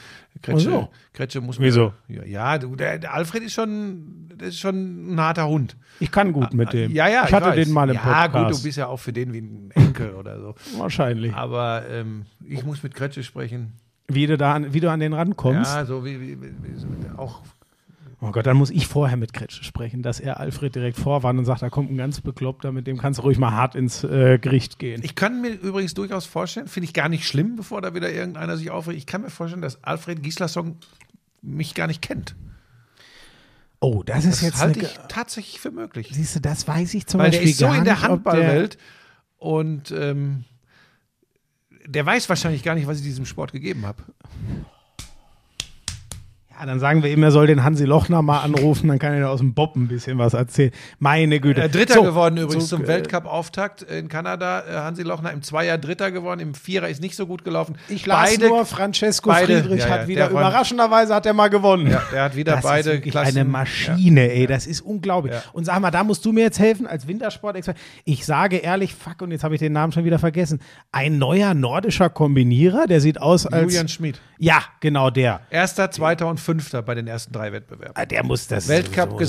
Kretsche, so. Kretsche muss Wieso? Ja, ja du, der, der Alfred ist schon, ist schon ein harter Hund. Ich kann gut mit dem. Ja, ja, ich hatte weiß. den mal im ja, Podcast. gut, du bist ja auch für den wie ein Enkel oder so. Wahrscheinlich. Aber ähm, ich muss mit Kretsche sprechen. Wie du, da an, wie du an den rankommst. Ja, so wie, wie, wie, wie so, auch Oh Gott, dann muss ich vorher mit Kretsche sprechen, dass er Alfred direkt vorwarnt und sagt, da kommt ein ganz Bekloppter, mit dem kannst du ruhig mal hart ins äh, Gericht gehen. Ich kann mir übrigens durchaus vorstellen, finde ich gar nicht schlimm, bevor da wieder irgendeiner sich aufregt. Ich kann mir vorstellen, dass Alfred Gislason mich gar nicht kennt. oh, das ist Das jetzt halte eine, ich tatsächlich für möglich. Siehst du, das weiß ich zum Weil der Beispiel ist so in der Handballwelt und ähm, der weiß wahrscheinlich gar nicht, was ich diesem Sport gegeben habe. Ja, dann sagen wir ihm, er soll den Hansi Lochner mal anrufen, dann kann er aus dem Bob ein bisschen was erzählen. Meine Güte. Äh, Dritter So, geworden übrigens so, zum äh, Weltcup-Auftakt in Kanada. Äh, Hansi Lochner im Zweier Dritter geworden, im Vierer ist nicht so gut gelaufen. Ich las nur, Francesco beide- Friedrich ja, ja, hat wieder, überraschenderweise hat er mal gewonnen. Ja, der hat wieder das beide ist Klassen. eine Maschine, ey, das ist unglaublich. Und sag mal, da musst du mir jetzt helfen als Wintersport-Experte. Ich sage ehrlich, fuck, und jetzt habe ich den Namen schon wieder vergessen. Ein neuer nordischer Kombinierer, der sieht aus als. Julian Schmid. Ja, genau der. Erster, Zweiter und Fünfter bei den ersten drei Wettbewerben. Ah, Der muss das Weltcup so, so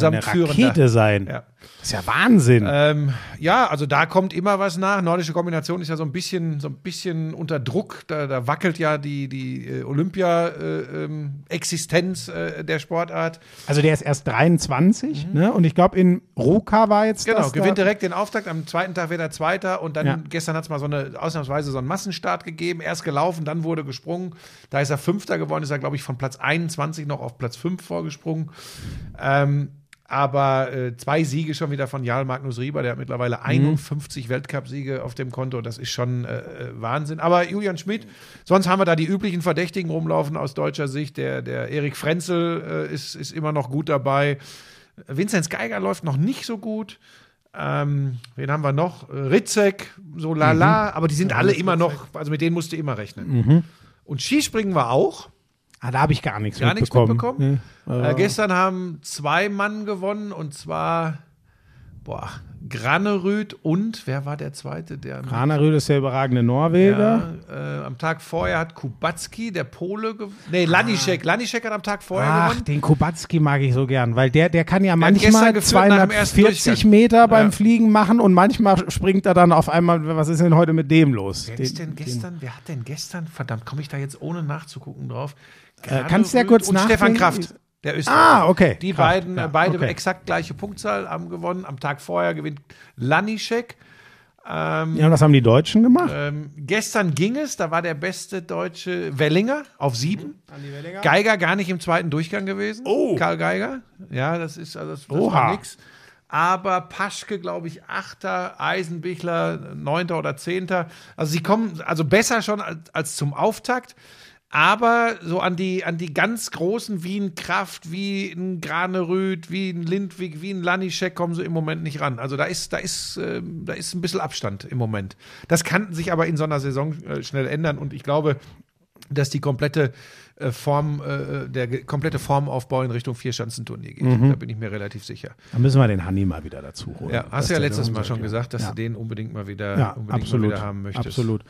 sein. Ja. Das ist ja Wahnsinn. Ähm, ja, also da kommt immer was nach. Nordische Kombination ist ja so ein bisschen, so ein bisschen unter Druck. Da, da wackelt ja die, die äh, Olympia-Existenz äh, der Sportart. Also der ist erst 23, ne? Und ich glaube, in Ruka war jetzt Genau, gewinnt da. direkt den Auftakt. Am zweiten Tag wird er Zweiter und dann Ja. gestern hat es mal so eine ausnahmsweise so einen Massenstart gegeben. Erst gelaufen, dann wurde gesprungen. Da ist er Fünfter geworden, ist er, glaube ich, von Platz 21 noch auf Platz 5 vorgesprungen. Ähm, aber äh, zwei Siege schon wieder von Jarl Magnus Rieber, der hat mittlerweile Mhm. 51 Weltcupsiege auf dem Konto. Das ist schon äh, äh, Wahnsinn. Aber Julian Schmidt, sonst haben wir da die üblichen Verdächtigen rumlaufen aus deutscher Sicht. Der, der Erik Frenzel äh, ist, ist immer noch gut dabei. Vinzenz Geiger läuft noch nicht so gut. Ähm, wen haben wir noch? Ritzek, so lala, aber die sind alle immer noch, also mit denen musst du immer rechnen. Und Skispringen war auch. Ah, da habe ich gar nichts Gar nichts mitbekommen. mitbekommen? Nee. Äh, gestern haben zwei Mann gewonnen und zwar boah, Granerüth und wer war der zweite? Der Graneröd ist der überragende Norweger. ja, äh, am Tag vorher hat Kubacki, der Pole, gewonnen. Nee, Laniszek. Laniszek hat am Tag vorher Ach, gewonnen. den Kubacki mag ich so gern, weil der, der kann ja hat manchmal gestern geführt nach dem ersten 240 Durchgang. Meter beim Ja. Fliegen machen und manchmal springt er dann auf einmal, was ist denn heute mit dem los? Wer Den- ist denn gestern? Wer hat denn gestern? Verdammt, komme ich da jetzt ohne nachzugucken drauf? Äh, kannst du ja kurz und Stefan? Kraft. Der Österreicher. Ah, okay. Die Kraft, beiden, ja, beide okay. exakt gleiche Punktzahl haben gewonnen. Am Tag vorher gewinnt Laniszek. Ähm, Ja, und was haben die Deutschen gemacht? ähm, gestern ging es, da war der beste Deutsche Wellinger auf sieben. Geiger gar nicht im zweiten Durchgang gewesen. Oh. Karl Geiger. Ja, das ist also das, das war nix. Aber Paschke, glaube ich, Achter, Eisenbichler, Neunter oder Zehnter. Also sie kommen also besser schon als, als zum Auftakt. Aber so an die, an die ganz großen wie ein Kraft, wie ein Granerüth, wie ein Lindwig, wie ein Laniszek kommen sie im Moment nicht ran. Also da ist, da ist, ähm, da ist ein bisschen Abstand im Moment. Das kann sich aber in so einer Saison äh, schnell ändern und ich glaube, dass die komplette äh, Form, äh, der komplette Formaufbau in Richtung Vierschanzenturnier geht. Da bin ich mir relativ sicher. Da müssen wir den Hanni mal wieder dazu holen. Ja, hast du ja letztes Mal schon gesagt, dass ja. du den unbedingt mal wieder, ja, unbedingt absolut, mal wieder haben möchtest. absolut.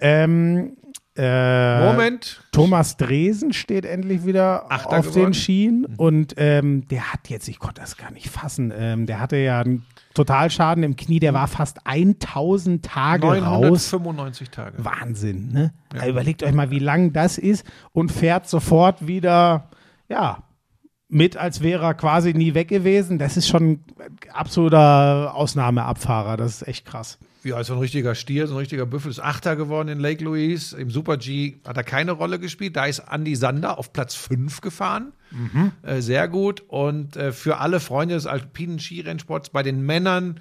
Ähm, äh, Moment. Thomas Dresen steht endlich wieder Achter auf geworden. den Schienen und ähm, der hat jetzt, ich konnte das gar nicht fassen, ähm, der hatte ja einen Totalschaden im Knie, der war fast 1000 Tage raus. 995 Tage. Wahnsinn, ne? Also überlegt euch mal, wie lang das ist und fährt sofort wieder, ja, mit, als wäre er quasi nie weg gewesen. Das ist schon ein absoluter Ausnahmeabfahrer. Das ist echt krass. Ja, ist so ein richtiger Stier, so ein richtiger Büffel. Ist Achter geworden in Lake Louise. Im Super G hat er keine Rolle gespielt. Da ist Andy Sander auf Platz 5 gefahren. Äh, sehr gut. Und äh, für alle Freunde des alpinen Skirennsports bei den Männern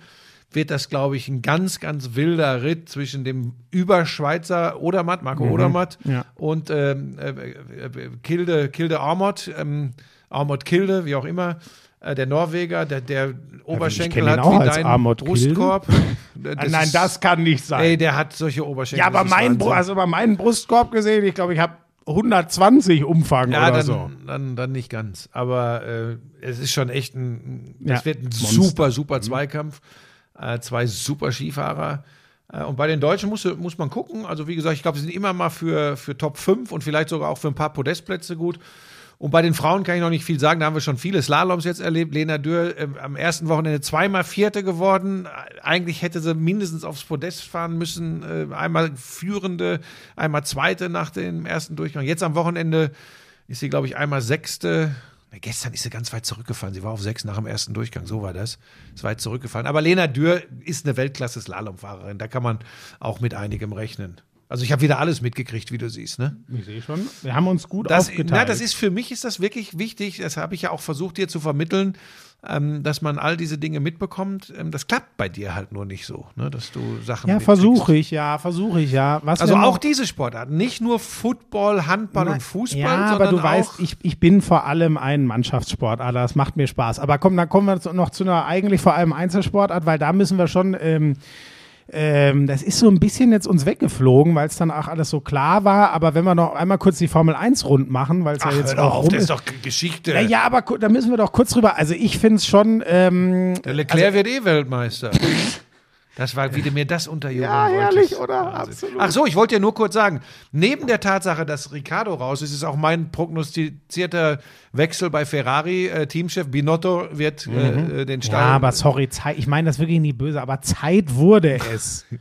wird das, glaube ich, ein ganz, ganz wilder Ritt zwischen dem Überschweizer Odermatt, Marco Odermatt, Ja. und ähm, äh, äh, Kilde, Kilde Armot, ähm, Armot Kilde, wie auch immer. Äh, der Norweger, der, der Oberschenkel ihn hat auch wie dein Kilde. Brustkorb. Ah, Nein, das kann nicht sein. Ey, der hat solche Oberschenkel. ja, aber das mein, also bei meinem Brustkorb gesehen, ich glaube, ich habe 120 Umfang ja, oder dann, so. dann, dann nicht ganz. Aber äh, es ist schon echt ein, Ja, das wird ein Monster. super, super Zweikampf. Äh, zwei super Skifahrer. Äh, und bei den Deutschen muss, muss man gucken. Also, wie gesagt, ich glaube, sie sind immer mal für, für Top 5 und vielleicht sogar auch für ein paar Podestplätze gut. Und bei den Frauen kann ich noch nicht viel sagen. Da haben wir schon viele Slaloms jetzt erlebt. Lena Dürr ähm, am ersten Wochenende zweimal Vierte geworden. Äh, Eigentlich hätte sie mindestens aufs Podest fahren müssen. Äh, einmal Führende, einmal Zweite nach dem ersten Durchgang. Jetzt am Wochenende ist sie, glaube ich, einmal Sechste. Na, Gestern ist sie ganz weit zurückgefallen. Sie war auf sechs nach dem ersten Durchgang. So war das. Ist weit zurückgefallen. Aber Lena Dürr ist eine Weltklasse-Slalomfahrerin. Da kann man auch mit einigem rechnen. Also ich habe wieder alles mitgekriegt, wie du siehst, ne? Ich sehe schon. Wir haben uns gut Das, aufgeteilt. na, das ist für mich ist das wirklich wichtig. Das habe ich ja auch versucht dir zu vermitteln. ähm, dass man all diese Dinge mitbekommt. Ähm, das klappt bei dir halt nur nicht so, ne? dass du Sachen Ja, versuche ich, ja, versuche ich, ja. Was Also auch diese Sportarten, nicht nur Football, Handball und Fußball, Ja, sondern aber du auch weißt, ich, ich bin vor allem ein Mannschaftssportler. Das macht mir Spaß. Aber komm, dann kommen wir noch zu einer eigentlich vor allem Einzelsportart, weil da müssen wir schon. Ähm, ähm, das ist so ein bisschen jetzt uns weggeflogen, weil es dann auch alles so klar war. Aber wenn wir noch einmal kurz die Formel 1 rund machen, weil es ja jetzt auch auf, rum das ist doch Geschichte. Ja, ja, aber da müssen wir doch kurz drüber. Also ich finde es schon. Ähm, Der Leclerc wird eh Weltmeister. Das war, wie du mir das unterjubeln Ja, wolltest. herrlich, oder? Wahnsinn. Absolut. Ach so, ich wollte dir nur kurz sagen, neben der Tatsache, dass Ricardo raus ist, ist auch mein prognostizierter Wechsel bei Ferrari. Äh, Teamchef Binotto wird äh, äh, den Mhm. ja, aber sorry, Zeit, ich meine das wirklich nie böse, aber Zeit wurde es.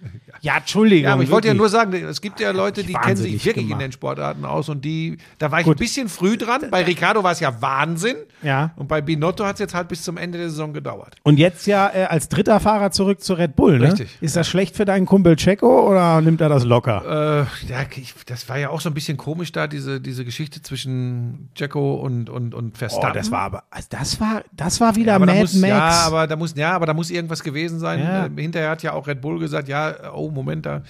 ja, Entschuldigung. Ja, aber ich wollte ja wirklich. nur sagen, es gibt ja Leute, die kennen sich wirklich in gemacht. den Sportarten aus und die, da war ich Gut. ein bisschen früh dran. Bei Ricardo war es ja Wahnsinn. Ja. Und bei Binotto hat es jetzt halt bis zum Ende der Saison gedauert. Und jetzt ja äh, als dritter Fahrer zurück zu Red Bull, ne? Richtig. Ist das schlecht für deinen Kumpel Checo oder nimmt er das locker? Äh, ja, ich, das war ja auch so ein bisschen komisch da, diese, diese Geschichte zwischen Jacko und, und, und oh, Verstappen. das war aber, also das war, das war wieder da Mad muss, Max. Ja, aber da muss, ja, aber da muss irgendwas gewesen sein. Ja. Äh, hinterher hat ja auch Red Bull gesagt, ja, oh Moment, da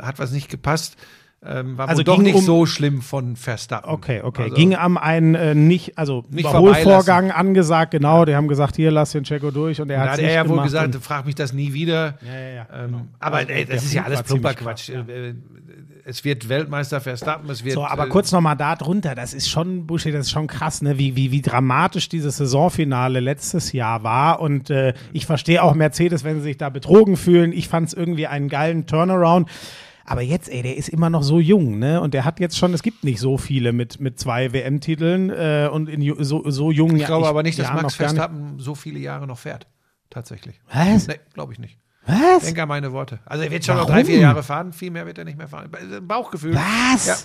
hat was nicht gepasst. Ähm, war Also doch nicht um- so schlimm von Verstappen. okay, okay. Also, Ging am einen äh, nicht, also Nicht Überholvorgang angesagt, genau. Die haben gesagt, hier lass den Checo durch und er da hat er ja wohl gesagt, frag mich das nie wieder. Ja, ja, ja. Ähm, genau. aber ey, das ist ja alles war ziemlich Plumperquatsch. Äh, Es wird Weltmeister Verstappen, es wird. So, aber äh, kurz nochmal da drunter, das ist schon, Buschi, das ist schon krass, ne? wie, wie, wie dramatisch dieses Saisonfinale letztes Jahr war. Und äh, ich verstehe auch Mercedes, wenn sie sich da betrogen fühlen. Ich fand es irgendwie einen geilen Turnaround. Aber jetzt, ey, der ist immer noch so jung, ne? Und der hat jetzt schon, es gibt nicht so viele mit, mit zwei WM-Titeln äh, und in so, so jungen Ich glaube aber nicht, dass Jahren Max Verstappen so viele Jahre noch fährt. Tatsächlich. Was? Nee, glaube ich nicht. Was? Denke an meine Worte. Also er wird schon noch Warum? drei, vier Jahre fahren, viel mehr wird er nicht mehr fahren. Bauchgefühl. Was? Ja.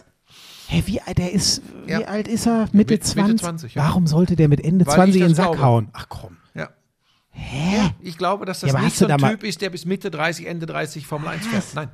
Hey, wie alt der ist, wie Ja. alt ist er? Mitte Mitte 20? 20, ja. Warum sollte der mit Ende Weil 20 ich in den Sack glaube. hauen? Ach komm. Ja. Hä? Ich glaube, dass das Ja, nicht so ein Typ ist, der bis Mitte 30, Ende 30 Formel 1 fährt. Nein.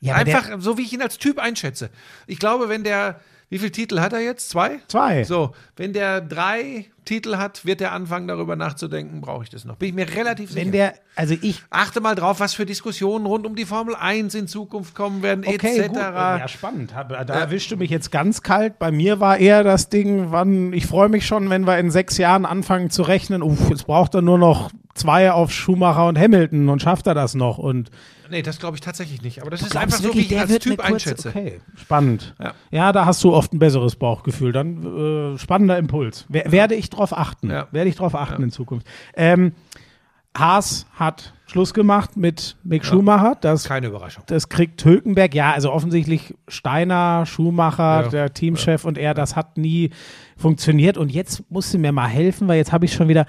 Ja, der- Einfach so, wie ich ihn als Typ einschätze. Ich glaube, wenn der, wie viele Titel hat er jetzt? Zwei? Zwei. So, wenn der drei Titel hat, wird er anfangen, darüber nachzudenken, brauche ich das noch. Bin ich mir relativ sicher. Wenn der, also ich, Achte mal drauf, was für Diskussionen rund um die Formel 1 in Zukunft kommen werden, okay, etc. gut. Ja, spannend. Da erwischst du mich jetzt ganz kalt. Bei mir war eher das Ding, wann, ich freue mich schon, wenn wir in sechs Jahren anfangen zu rechnen. Uff, jetzt braucht er nur noch zwei auf Schumacher und Hamilton und schafft er das noch. Und Nee, das glaube ich tatsächlich nicht. Aber das ist einfach du so, wie wirklich, ich als Typ einschätze. Okay, spannend. Ja. Ja. da hast du oft ein besseres Bauchgefühl. Dann äh, spannender Impuls. Wer, werde ich drauf achten? Ja. Werde ich drauf achten in Zukunft. Ähm, Haas hat Schluss gemacht mit Mick Schumacher. Das, Keine Überraschung. das kriegt Hülkenberg. Ja, also offensichtlich Steiner, Schumacher, Ja. der Teamchef und er, das hat nie funktioniert. Und jetzt musst du mir mal helfen, weil jetzt habe ich schon wieder.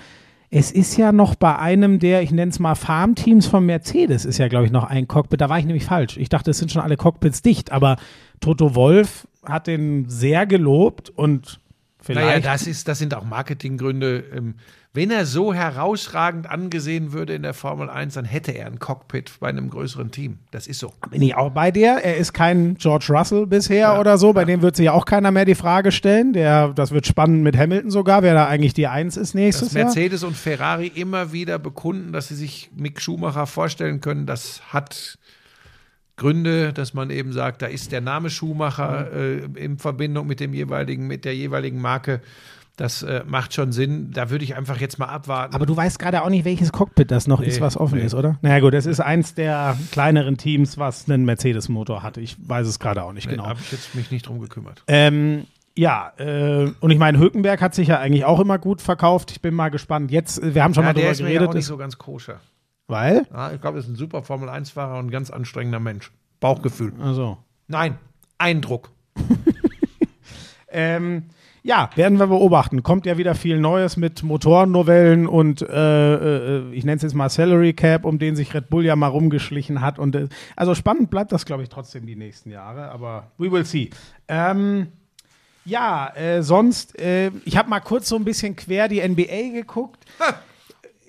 Es ist ja noch bei einem der, ich nenne es mal Farmteams von Mercedes, ist ja, glaube ich, noch ein Cockpit. Da war ich nämlich falsch. Ich dachte, es sind schon alle Cockpits dicht, aber Toto Wolf hat den sehr gelobt und vielleicht. Naja, das, ist, das sind auch Marketinggründe. Ähm, Wenn er so herausragend angesehen würde in der Formel 1, dann hätte er ein Cockpit bei einem größeren Team. Das ist so. bin ich auch bei dir. Er ist kein George Russell bisher oder so. Bei dem wird sich ja auch keiner mehr die Frage stellen. Der, das wird spannend mit Hamilton sogar, wer da eigentlich die Eins ist nächstes Dass Jahr. Mercedes und Ferrari immer wieder bekunden, dass sie sich Mick Schumacher vorstellen können, das hat Gründe, dass man eben sagt, da ist der Name Schumacher äh, in Verbindung mit dem jeweiligen, mit der jeweiligen Marke. Das äh, macht schon Sinn. Da würde ich einfach jetzt mal abwarten. Aber du weißt gerade auch nicht, welches Cockpit das noch ist, was offen nee. ist, oder? Naja gut, es ist eins der kleineren Teams, was einen Mercedes-Motor hat. Ich weiß es gerade auch nicht nee, genau. habe ich jetzt mich nicht drum gekümmert. Ähm, ja, äh, und ich meine, Hülkenberg hat sich ja eigentlich auch immer gut verkauft. Ich bin mal gespannt. Jetzt, äh, wir haben schon Ja, mal der drüber ist mir ja geredet, auch nicht ist, so ganz koscher. weil? Ja, ich glaube, er ist ein super Formel-1-Fahrer und ein ganz anstrengender Mensch. Bauchgefühl. Also. Nein, Eindruck. Ähm, ja, werden wir beobachten. Kommt ja wieder viel Neues mit Motorennovellen und äh, äh, ich nenne es jetzt mal Salary Cap, um den sich Red Bull ja mal rumgeschlichen hat. Und äh, also spannend bleibt das, glaube ich, trotzdem die nächsten Jahre, aber we will see. Ähm, ja, äh, sonst, ich habe mal kurz so ein bisschen quer die NBA geguckt.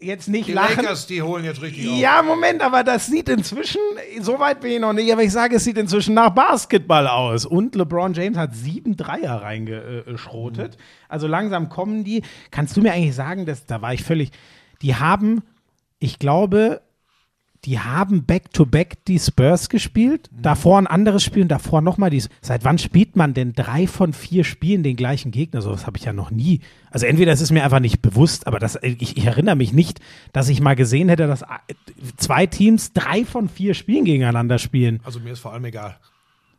Jetzt nicht Die lachen. Lakers, die holen jetzt richtig auf. Ja, Moment, aber das sieht inzwischen, so weit bin ich noch nicht, aber ich sage, es sieht inzwischen nach Basketball aus. Und LeBron James hat sieben Dreier reingeschrotet. Also langsam kommen die. Kannst du mir eigentlich sagen, dass, da war ich völlig, die haben, ich glaube, die haben back-to-back die Spurs gespielt, davor ein anderes Spiel und davor nochmal die. Seit wann spielt man denn drei von vier Spielen den gleichen Gegner? So was habe ich ja noch nie. Also entweder es ist mir einfach nicht bewusst, aber das, ich, ich erinnere mich nicht, dass ich mal gesehen hätte, dass äh, zwei Teams drei von vier Spielen gegeneinander spielen. Also mir ist vor allem egal.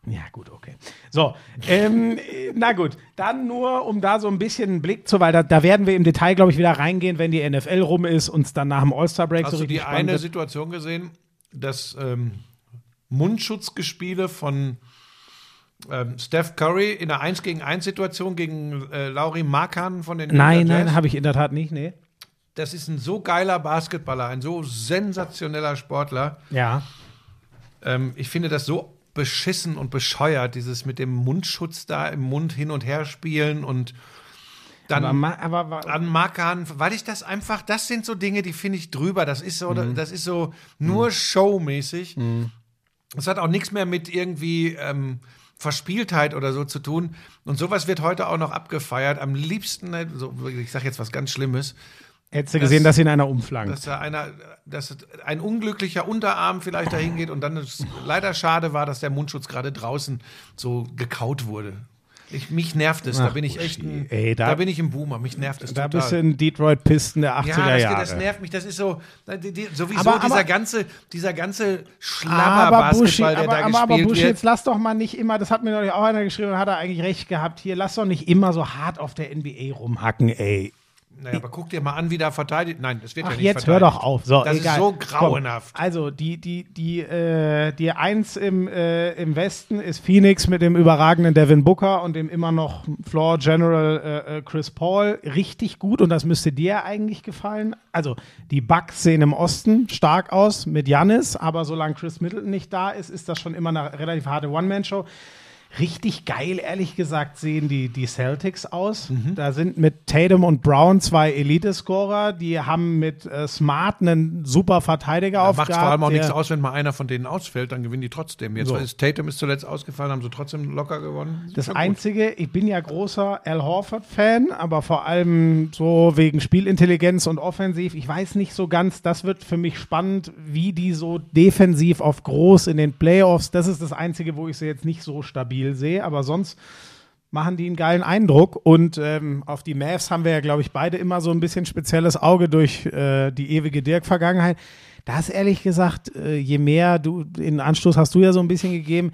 Ja, gut, okay. So, ähm, äh, na gut, dann nur, um da so ein bisschen einen Blick zu, weil da, da werden wir im Detail, glaube ich, wieder reingehen, wenn die NFL rum ist und es dann nach dem All-Star-Break Hast so du richtig die eine wird. Situation gesehen, dass ähm, Mundschutzgespiele von ähm, Steph Curry in einer 1 gegen 1 Situation gegen äh, Lauri Markan von den Nein, Utah nein, habe ich in der Tat nicht, nee. Das ist ein so geiler Basketballer, ein so sensationeller Sportler. Ja. Ähm, ich finde das so beschissen und bescheuert, dieses mit dem Mundschutz da im Mund hin und her spielen und dann Aber, aber, aber an Markan, weil ich das einfach, das sind so Dinge, die finde ich drüber. Das ist so, das ist so nur showmäßig. Das hat auch nichts mehr mit irgendwie ähm, Verspieltheit oder so zu tun. Und sowas wird heute auch noch abgefeiert. Am liebsten, äh, so, ich sage jetzt was ganz Schlimmes, hättest du gesehen, dass in einer umflankt. dass da einer, dass ein unglücklicher Unterarm vielleicht dahin geht und dann es leider schade war, dass der Mundschutz gerade draußen so gekaut wurde. Ich, mich nervt es, da Ach, bin ich echt ein, ey, da, da- bin ich ein Boomer, mich nervt es Da total. bist du in Detroit Pisten der 80er ja, das, Jahre. das nervt mich. Das ist so, die, die, sowieso Aber- dieser aber- ganze, dieser ganze aber Schlabber-Basketball, der aber, da aber, aber gespielt Buschi, wird. jetzt lass doch mal nicht immer, das hat mir neulich auch einer geschrieben und hat er eigentlich recht gehabt, hier, lass doch nicht immer so hart auf der NBA rumhacken, ey. Naja, aber guck dir mal an, wie da verteidigt. Nein, das wird Ach, ja nicht jetzt hör verteidigt. doch auf. So, Das egal. ist so Komm. grauenhaft. Also, die, die, die, äh, die Eins im, äh, im Westen ist Phoenix mit dem überragenden Devin Booker und dem immer noch Floor General äh, äh, Chris Paul. Richtig gut und das müsste dir eigentlich gefallen. Also, die Bucks sehen im Osten stark aus mit Giannis, aber solange Chris Middleton nicht da ist, ist das schon immer eine relativ harte One-Man-Show. Richtig geil, ehrlich gesagt, sehen die, die Celtics aus. Mhm. Da sind mit Tatum und Brown zwei Elite-Scorer. Die haben mit äh, Smart einen super Verteidiger aufgehabt. macht vor allem auch nichts aus, wenn mal einer von denen ausfällt, dann gewinnen die trotzdem. Jetzt So. ist Tatum ist zuletzt ausgefallen, haben sie trotzdem locker gewonnen. Das gut. Einzige, ich bin ja großer Al Horford-Fan, aber vor allem so wegen Spielintelligenz und offensiv. Ich weiß nicht so ganz, das wird für mich spannend, wie die so defensiv auf groß in den Playoffs. Das ist das Einzige, wo ich sie jetzt nicht so stabil sehe, aber sonst machen die einen geilen Eindruck. Und ähm, auf die Mavs haben wir ja, glaube ich, beide immer so ein bisschen spezielles Auge durch äh, die ewige Dirk-Vergangenheit. Da ist ehrlich gesagt, äh, je mehr du, den Anstoß hast du ja so ein bisschen gegeben,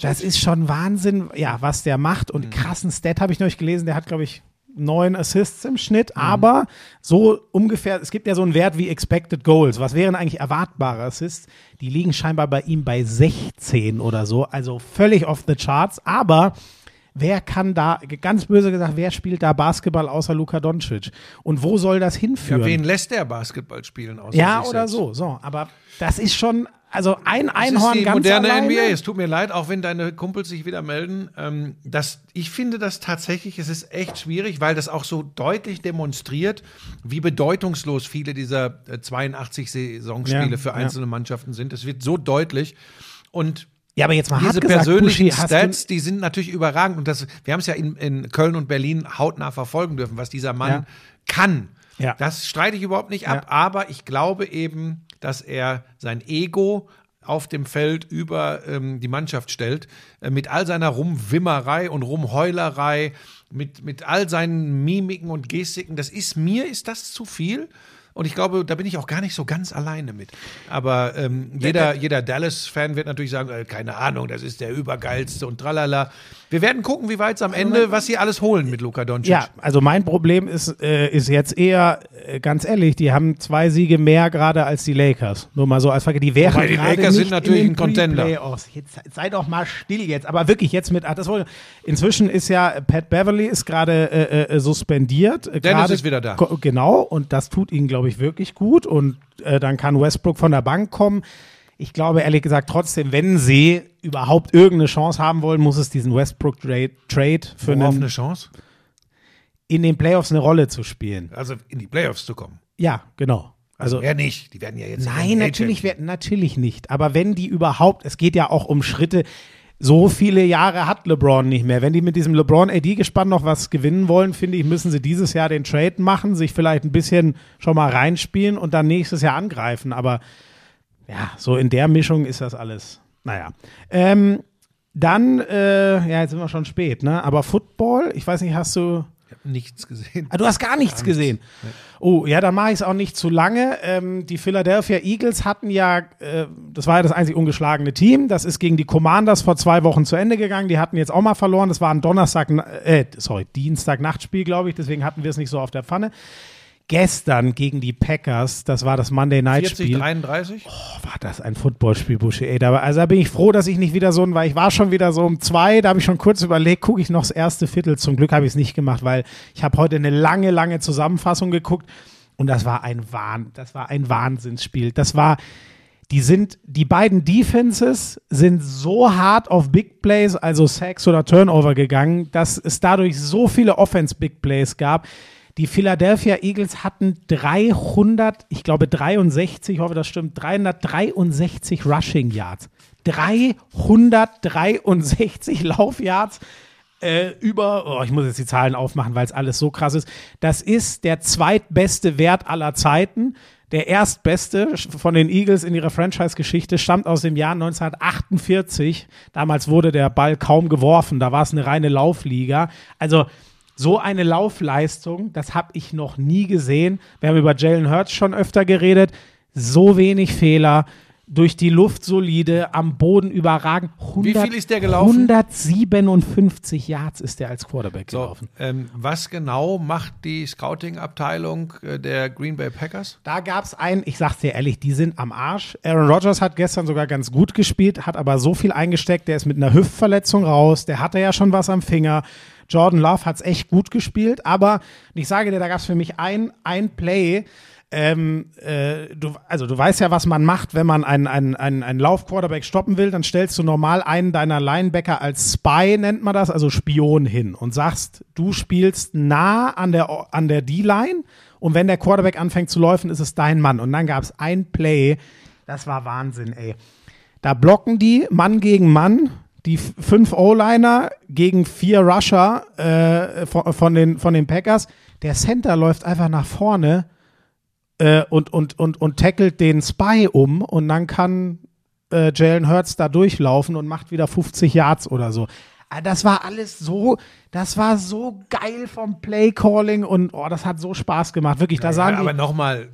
das ist schon Wahnsinn, ja, was der macht. Und krassen Stat habe ich neulich gelesen, der hat, glaube ich, neun Assists im Schnitt, aber so ungefähr, es gibt ja so einen Wert wie Expected Goals. Was wären eigentlich erwartbare Assists? Die liegen scheinbar bei ihm bei 16 oder so, also völlig off the charts. Aber wer kann da, ganz böse gesagt, wer spielt da Basketball außer Luka Doncic? Und wo soll das hinführen? ja, wen lässt der Basketball spielen? Außer Ja, oder selbst? so, so. Aber das ist schon, also ein Das Einhorn ist die ganz moderne alleine. NBA. Es tut mir leid, auch wenn deine Kumpels sich wieder melden. Ähm, das, ich finde das tatsächlich, es ist echt schwierig, weil das auch so deutlich demonstriert, wie bedeutungslos viele dieser äh, 82 Saisonspiele Ja, für ja. einzelne Mannschaften sind. Es wird so deutlich. Und Ja, aber jetzt mal diese hart gesagt, persönlichen Buschi, Stats, die sind natürlich überragend. Und das, wir haben es ja in, in Köln und Berlin hautnah verfolgen dürfen, was dieser Mann Ja. kann. Ja. Das streite ich überhaupt nicht ab, Ja. aber ich glaube eben, dass er sein Ego auf dem Feld über ähm, die Mannschaft stellt, äh, mit all seiner Rumwimmerei und Rumheulerei, mit, mit all seinen Mimiken und Gestiken. Das ist mir, ist das zu viel? Und ich glaube, da bin ich auch gar nicht so ganz alleine mit. Aber ähm, jeder, jeder Dallas-Fan wird natürlich sagen, äh, keine Ahnung, das ist der übergeilste und tralala. Wir werden gucken, wie weit es am Ende, was sie alles holen mit Luka Doncic. Ja, also mein Problem ist, äh, ist jetzt eher, äh, ganz ehrlich, die haben zwei Siege mehr gerade als die Lakers. Nur mal so als Frage. Die wären Wobei die Lakers sind natürlich ein Contender. Jetzt sei doch mal still jetzt. Aber wirklich jetzt mit, ach, das wollte, inzwischen ist ja, Pat Beverly ist gerade äh, äh, suspendiert. Dennis gerade- ist wieder da. Genau, und das tut ihnen, glaube ich, wirklich gut. Und äh, dann kann Westbrook von der Bank kommen. Ich glaube ehrlich gesagt trotzdem, wenn sie überhaupt irgendeine Chance haben wollen, muss es diesen Westbrook-Trade Trade für einen, eine Chance? in den Playoffs eine Rolle zu spielen. Also in die Playoffs zu kommen. Ja, genau. Also Ja, nicht. Die werden ja jetzt. Nein, natürlich, Agent. wer- natürlich nicht. Aber wenn die überhaupt, es geht ja auch um Schritte, so viele Jahre hat LeBron nicht mehr. Wenn die mit diesem LeBron-AD-Gespann noch was gewinnen wollen, finde ich, müssen sie dieses Jahr den Trade machen, sich vielleicht ein bisschen schon mal reinspielen und dann nächstes Jahr angreifen. Aber ja, so in der Mischung ist das alles. Naja. Ähm, dann, äh, ja, jetzt sind wir schon spät, ne? Aber Football, ich weiß nicht, hast du. Ich habe nichts gesehen. Ah, du hast gar nichts gesehen. Oh, ja, dann mache ich es auch nicht zu lange. Ähm, die Philadelphia Eagles hatten ja, äh, das war ja das einzig ungeschlagene Team. Das ist gegen die Commanders vor zwei Wochen zu Ende gegangen. Die hatten jetzt auch mal verloren. Das war ein Donnerstag, äh, sorry, Dienstag-Nachtspiel, glaube ich. Deswegen hatten wir es nicht so auf der Pfanne. Gestern gegen die Packers, das war das Monday Night 40, Spiel. 33? Oh, war das ein Footballspiel, Busche, ey. Da, also da bin ich froh, dass ich nicht wieder so ein, weil ich war schon wieder so um zwei, da habe ich schon kurz überlegt, gucke ich noch das erste Viertel. Zum Glück habe ich es nicht gemacht, weil ich habe heute eine lange, lange Zusammenfassung geguckt und das war ein Wahn, das war ein Wahnsinnsspiel. Das war, die sind, die beiden Defenses sind so hart auf Big Plays, also Sacks oder Turnover gegangen, dass es dadurch so viele Offense-Big Plays gab. Die Philadelphia Eagles hatten 300, ich glaube 63, ich hoffe, das stimmt, 363 Rushing Yards. 363 Laufyards äh, über, oh, ich muss jetzt die Zahlen aufmachen, weil es alles so krass ist. Das ist der zweitbeste Wert aller Zeiten. Der erstbeste von den Eagles in ihrer Franchise-Geschichte stammt aus dem Jahr 1948. Damals wurde der Ball kaum geworfen. Da war es eine reine Laufliga. Also so eine Laufleistung, das habe ich noch nie gesehen. Wir haben über Jalen Hurts schon öfter geredet. So wenig Fehler, durch die Luft solide, am Boden überragend. 100, viel ist der gelaufen? 157 Yards ist der als Quarterback So, gelaufen. ähm, was genau macht die Scouting-Abteilung äh, der Green Bay Packers? Da gab es einen, ich sag's dir ehrlich, die sind am Arsch. Aaron Rodgers hat gestern sogar ganz gut gespielt, hat aber so viel eingesteckt, der ist mit einer Hüftverletzung raus, der hatte ja schon was am Finger. Jordan Love hat's echt gut gespielt, aber ich sage dir, da gab's für mich ein, ein Play, ähm, äh, du, also du weißt ja, was man macht, wenn man einen, einen, einen, einen Lauf-Quarterback stoppen will, dann stellst du normal einen deiner Linebacker als Spy, nennt man das, also Spion hin und sagst, du spielst nah an der, an der D-Line und wenn der Quarterback anfängt zu laufen, ist es dein Mann. Und dann gab es ein Play, das war Wahnsinn, ey. Da blocken die Mann gegen Mann, die fünf O-Liner gegen vier Rusher äh, von, von, den, von den Packers. Der Center läuft einfach nach vorne äh, und, und, und, und tackelt den Spy um und dann kann äh, Jalen Hurts da durchlaufen und macht wieder 50 Yards oder so. Ah, Das war alles so, das war so geil vom Play-Calling und oh, das hat so Spaß gemacht. Wirklich, da sagen ja, aber die, nochmal,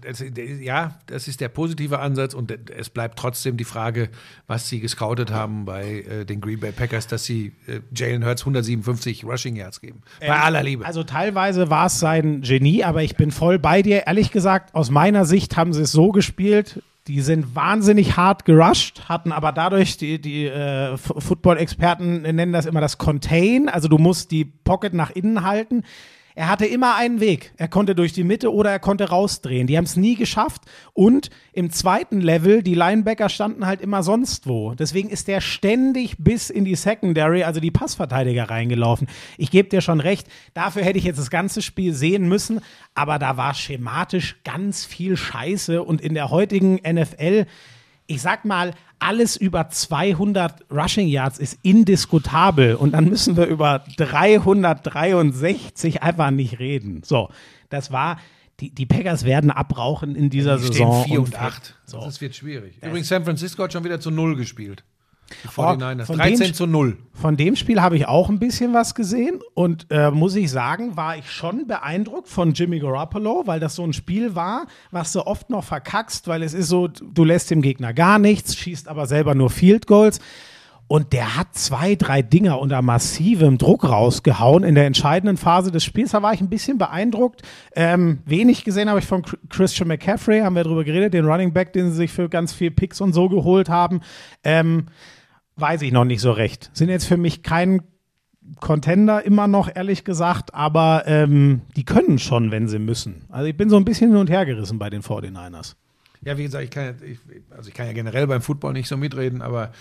ja, das ist der positive Ansatz und es bleibt trotzdem die Frage, was sie gescoutet haben bei äh, den Green Bay Packers, dass sie äh, Jalen Hurts 157 Rushing Yards geben. Bei aller Liebe. Also teilweise war es sein Genie, aber ich bin voll bei dir. Ehrlich gesagt, aus meiner Sicht haben sie es so gespielt. Die sind wahnsinnig hart gerusht, hatten aber dadurch, die, die äh, Football-Experten nennen das immer das Contain, also du musst die Pocket nach innen halten. Er hatte immer einen Weg. Er konnte durch die Mitte oder er konnte rausdrehen. Die haben es nie geschafft. Und im zweiten Level, die Linebacker standen halt immer sonst wo. Deswegen ist der ständig bis in die Secondary, also die Passverteidiger, reingelaufen. Ich gebe dir schon recht, dafür hätte ich jetzt das ganze Spiel sehen müssen. Aber da war schematisch ganz viel Scheiße. Und in der heutigen NFL, ich sag mal, alles über 200 Rushing Yards ist indiskutabel und dann müssen wir über 363 einfach nicht reden. So, das war, die, die Packers werden abrauchen in dieser Die Saison. stehen 4 und und 8. So. Das wird schwierig. Übrigens, San Francisco hat schon wieder zu 0 gespielt. Die Oh, 49ers. von 13 den- zu 0. Von dem Spiel habe ich auch ein bisschen was gesehen und äh, muss ich sagen, war ich schon beeindruckt von Jimmy Garoppolo, weil das so ein Spiel war, was du oft noch verkackst, weil es ist so, du lässt dem Gegner gar nichts, schießt aber selber nur Field Goals. Und der hat zwei, drei Dinger unter massivem Druck rausgehauen in der entscheidenden Phase des Spiels. Da war ich ein bisschen beeindruckt. Ähm, wenig gesehen habe ich von Chr- Christian McCaffrey, haben wir drüber geredet, den Running Back, den sie sich für ganz viel Picks und so geholt haben. Ähm, weiß ich noch nicht so recht. Sind jetzt für mich kein Contender immer noch, ehrlich gesagt, aber ähm, die können schon, wenn sie müssen. Also ich bin so ein bisschen hin und her gerissen bei den 49ers. Ja, wie gesagt, ich kann ja, ich, also ich kann ja generell beim Football nicht so mitreden, aber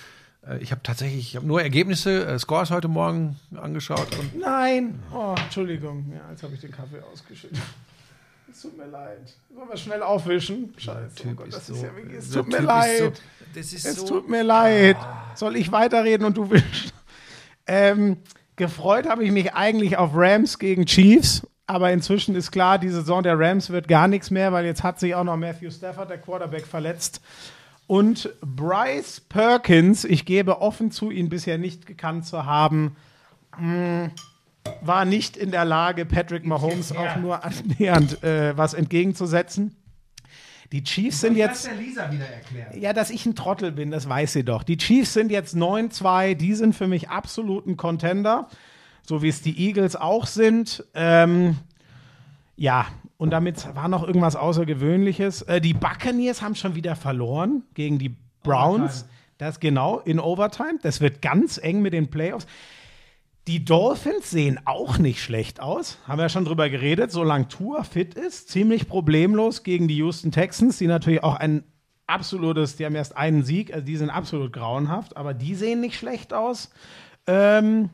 äh, ich habe tatsächlich, ich habe nur Ergebnisse, äh, Scores heute Morgen angeschaut und Nein, oh, Entschuldigung, ja, jetzt habe ich den Kaffee ausgeschüttet. Es tut mir leid. Sollen wir schnell aufwischen? Scheiße. Oh Gott, das ist ja wirklich, es tut mir leid. So, Es so, tut mir leid. Soll ich weiterreden und du willst? Ähm, gefreut habe ich mich eigentlich auf Rams gegen Chiefs, aber inzwischen ist klar, die Saison der Rams wird gar nichts mehr, weil jetzt hat sich auch noch Matthew Stafford, der Quarterback, verletzt. Und Bryce Perkins, ich gebe offen zu, ihn bisher nicht gekannt zu haben, mh, war nicht in der Lage, Patrick Mahomes auch nur annähernd äh, was entgegenzusetzen. Die Chiefs sind jetzt. der Lisa wieder erklären. Ja, dass ich ein Trottel bin, das weiß sie doch. Die Chiefs sind jetzt 9-2, die sind für mich absolut ein Contender, so wie es die Eagles auch sind. Ähm, ja, und damit war noch irgendwas Außergewöhnliches. Äh, die Buccaneers haben schon wieder verloren gegen die Browns. Das genau, in Overtime. Das wird ganz eng mit den Playoffs. Die Dolphins sehen auch nicht schlecht aus. Haben wir ja schon drüber geredet. Solange Tour fit ist, ziemlich problemlos gegen die Houston Texans, die natürlich auch ein absolutes, die haben erst einen Sieg, also die sind absolut grauenhaft, aber die sehen nicht schlecht aus. Ähm,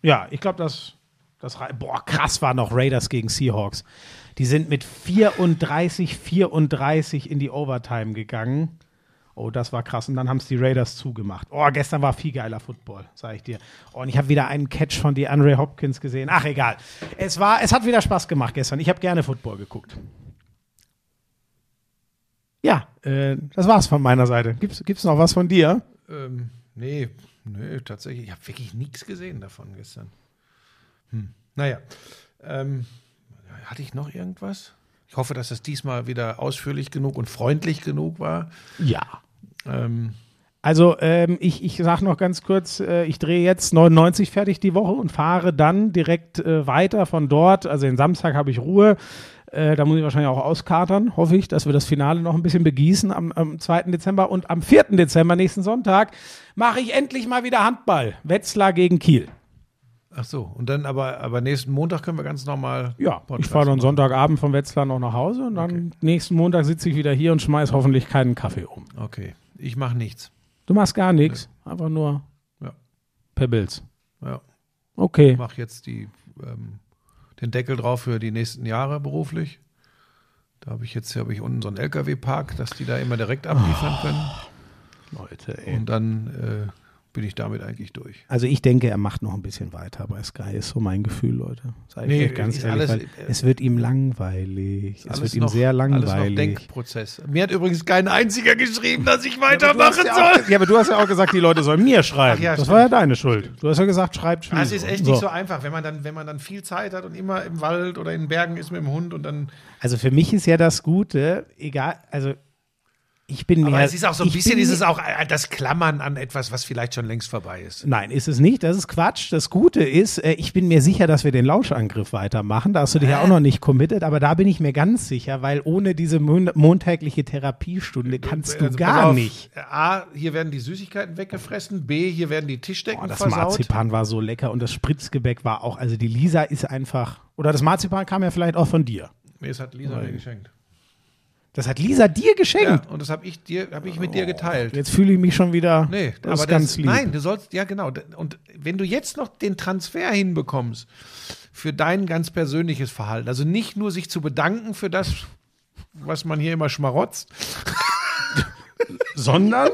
ja, ich glaube, das, das, boah, krass war noch Raiders gegen Seahawks. Die sind mit 34, 34 in die Overtime gegangen. Oh, das war krass. Und dann haben es die Raiders zugemacht. Oh, gestern war viel geiler Football, sage ich dir. Oh, und ich habe wieder einen Catch von DeAndre Hopkins gesehen. Ach, egal. Es, war, es hat wieder Spaß gemacht gestern. Ich habe gerne Football geguckt. Ja, äh, das war's von meiner Seite. Gibt's, gibt's noch was von dir? Ähm, nee, nee, tatsächlich. Ich habe wirklich nichts gesehen davon gestern. Hm. Naja. Ähm, hatte ich noch irgendwas? Ich hoffe, dass es diesmal wieder ausführlich genug und freundlich genug war. Ja. Ähm, Also ähm, ich, ich sage noch ganz kurz, äh, ich drehe jetzt 99 fertig die Woche und fahre dann direkt äh, weiter von dort. Also den Samstag habe ich Ruhe. Äh, da muss ich wahrscheinlich auch auskatern, hoffe ich, dass wir das Finale noch ein bisschen begießen am, am 2. Dezember. Und am 4. Dezember, nächsten Sonntag, mache ich endlich mal wieder Handball. Wetzlar gegen Kiel. ach so, und dann aber, aber nächsten Montag können wir ganz normal. Ja, ich Podcast fahre dann. Sonntagabend von Wetzlar noch nach Hause und dann nächsten Montag sitze ich wieder hier und schmeiß hoffentlich keinen Kaffee um. Okay, ich mache nichts. Du machst gar nichts, einfach nur Ja. per Bills. Ja, Okay. mache jetzt die, ähm, den Deckel drauf für die nächsten Jahre beruflich. Da habe ich jetzt habe ich unten so einen LKW-Park, dass die da immer direkt abliefern können. Leute, ey. Und dann äh, bin ich damit eigentlich durch. Also ich denke, er macht noch ein bisschen weiter bei Sky, ist so mein Gefühl, Leute. Ich Nee, euch ganz ehrlich, alles- weil es wird ihm langweilig. Es wird ihm noch- sehr Alles noch langweilig. Denkprozess. Mir hat übrigens kein einziger geschrieben, dass ich weitermachen ja, soll. auch, ja, aber du hast ja auch gesagt, die Leute sollen mir schreiben. Ja, das stimmt. war ja deine Schuld. Du hast ja gesagt, schreibt schon. Ah, Es ist echt nicht so einfach, wenn man dann, wenn man dann viel Zeit hat und immer im Wald oder in den Bergen ist mit dem Hund und dann. Also für mich ist ja das Gute, egal, also ich bin mir. Aber es ist auch so ein bisschen, ist es auch äh, das Klammern an etwas, was vielleicht schon längst vorbei ist. Nein, ist es nicht. Das ist Quatsch. Das Gute ist, äh, ich bin mir sicher, dass wir den Lauschangriff weitermachen. Da hast du dich ja auch noch nicht committed, aber da bin ich mir ganz sicher, weil ohne diese mon montägliche Therapiestunde kannst du Also, gar auf, nicht. A, hier werden die Süßigkeiten weggefressen. B, hier werden die Tischdecken Oh, das versaut. Marzipan war so lecker und das Spritzgebäck war auch, also die Lisa ist einfach, oder das Marzipan kam ja vielleicht auch von dir. Nee, das hat Lisa mir geschenkt. Das hat Lisa dir geschenkt. Ja, und das habe ich dir, habe ich mit dir geteilt. Jetzt fühle ich mich schon wieder, Nee, das aber ist ganz das, lieb. nein, du sollst, ja genau. Und wenn du jetzt noch den Transfer hinbekommst für dein ganz persönliches Verhalten, also nicht nur sich zu bedanken für das, was man hier immer schmarotzt, Sondern,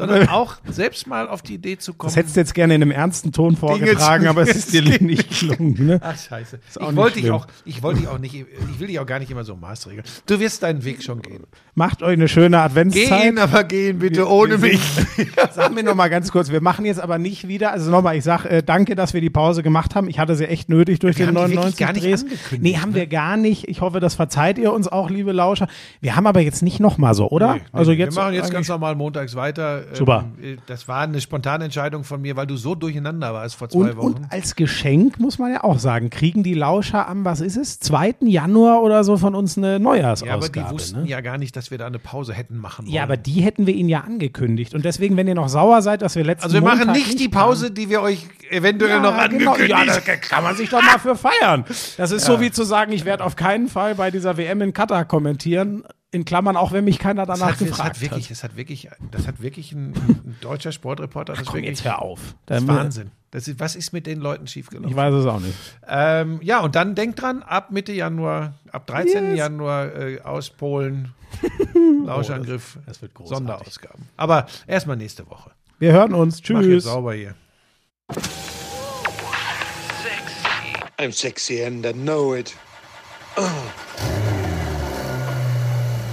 sondern auch selbst mal auf die Idee zu kommen. das hättest du jetzt gerne in einem ernsten Ton vorgetragen, aber es ist dir nicht gelungen. Ne? Ach scheiße. Ich wollte dich auch, ich wollte dich auch nicht, ich will dich auch gar nicht immer so maßregeln. Du wirst deinen Weg schon gehen. Macht euch eine schöne Adventszeit. Gehen, aber gehen bitte ohne wir mich. Sag mir noch mal ganz kurz, wir machen jetzt aber nicht wieder, also nochmal, ich sag äh, danke, dass wir die Pause gemacht haben. Ich hatte sie echt nötig durch Wir den haben die wirklich 99 gar nicht Drehs. Nee, haben ne? wir gar nicht. Ich hoffe, das verzeiht ihr uns auch, liebe Lauscher. Wir haben aber jetzt nicht noch mal so, oder? Nee, also nee, jetzt wir machen jetzt ganz normal montags weiter. Super. Ähm, Das war eine spontane Entscheidung von mir, weil du so durcheinander warst vor zwei und, Wochen. und als Geschenk muss man ja auch sagen, kriegen die Lauscher am, was ist es, 2. Januar oder so von uns eine Neujahrsausgabe. ja, aber die wussten ne? ja gar nicht, dass wir da eine Pause hätten machen wollen. Ja, aber die hätten wir ihnen ja angekündigt. Und deswegen, wenn ihr noch sauer seid, dass wir letzten also wir machen Montag nicht die Pause, die wir euch eventuell Ja, noch genau. angekündigt Ja, das kann man sich doch mal für feiern. Das ist so wie zu sagen, ich werde auf keinen Fall bei dieser WM in Katar kommentieren. In Klammern, auch wenn mich keiner Das danach hat, das gefragt hat wirklich, hat. das hat wirklich, das hat wirklich ein, ein deutscher Sportreporter. Das Komm, wirklich, jetzt hör auf. Das ist Dann- Wahnsinn. Das ist, was ist mit den Leuten schiefgelaufen? Ich weiß es auch nicht. Ähm, ja, und dann denkt dran, ab Mitte Januar, ab 13. Yes. Januar äh, aus Polen, Lauschangriff, Oh, das wird großartig. Sonderausgaben. Aber erstmal nächste Woche. Wir hören uns. Mach jetzt Tschüss. sauber hier. I'm sexy and I know it.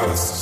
Lauschangriff,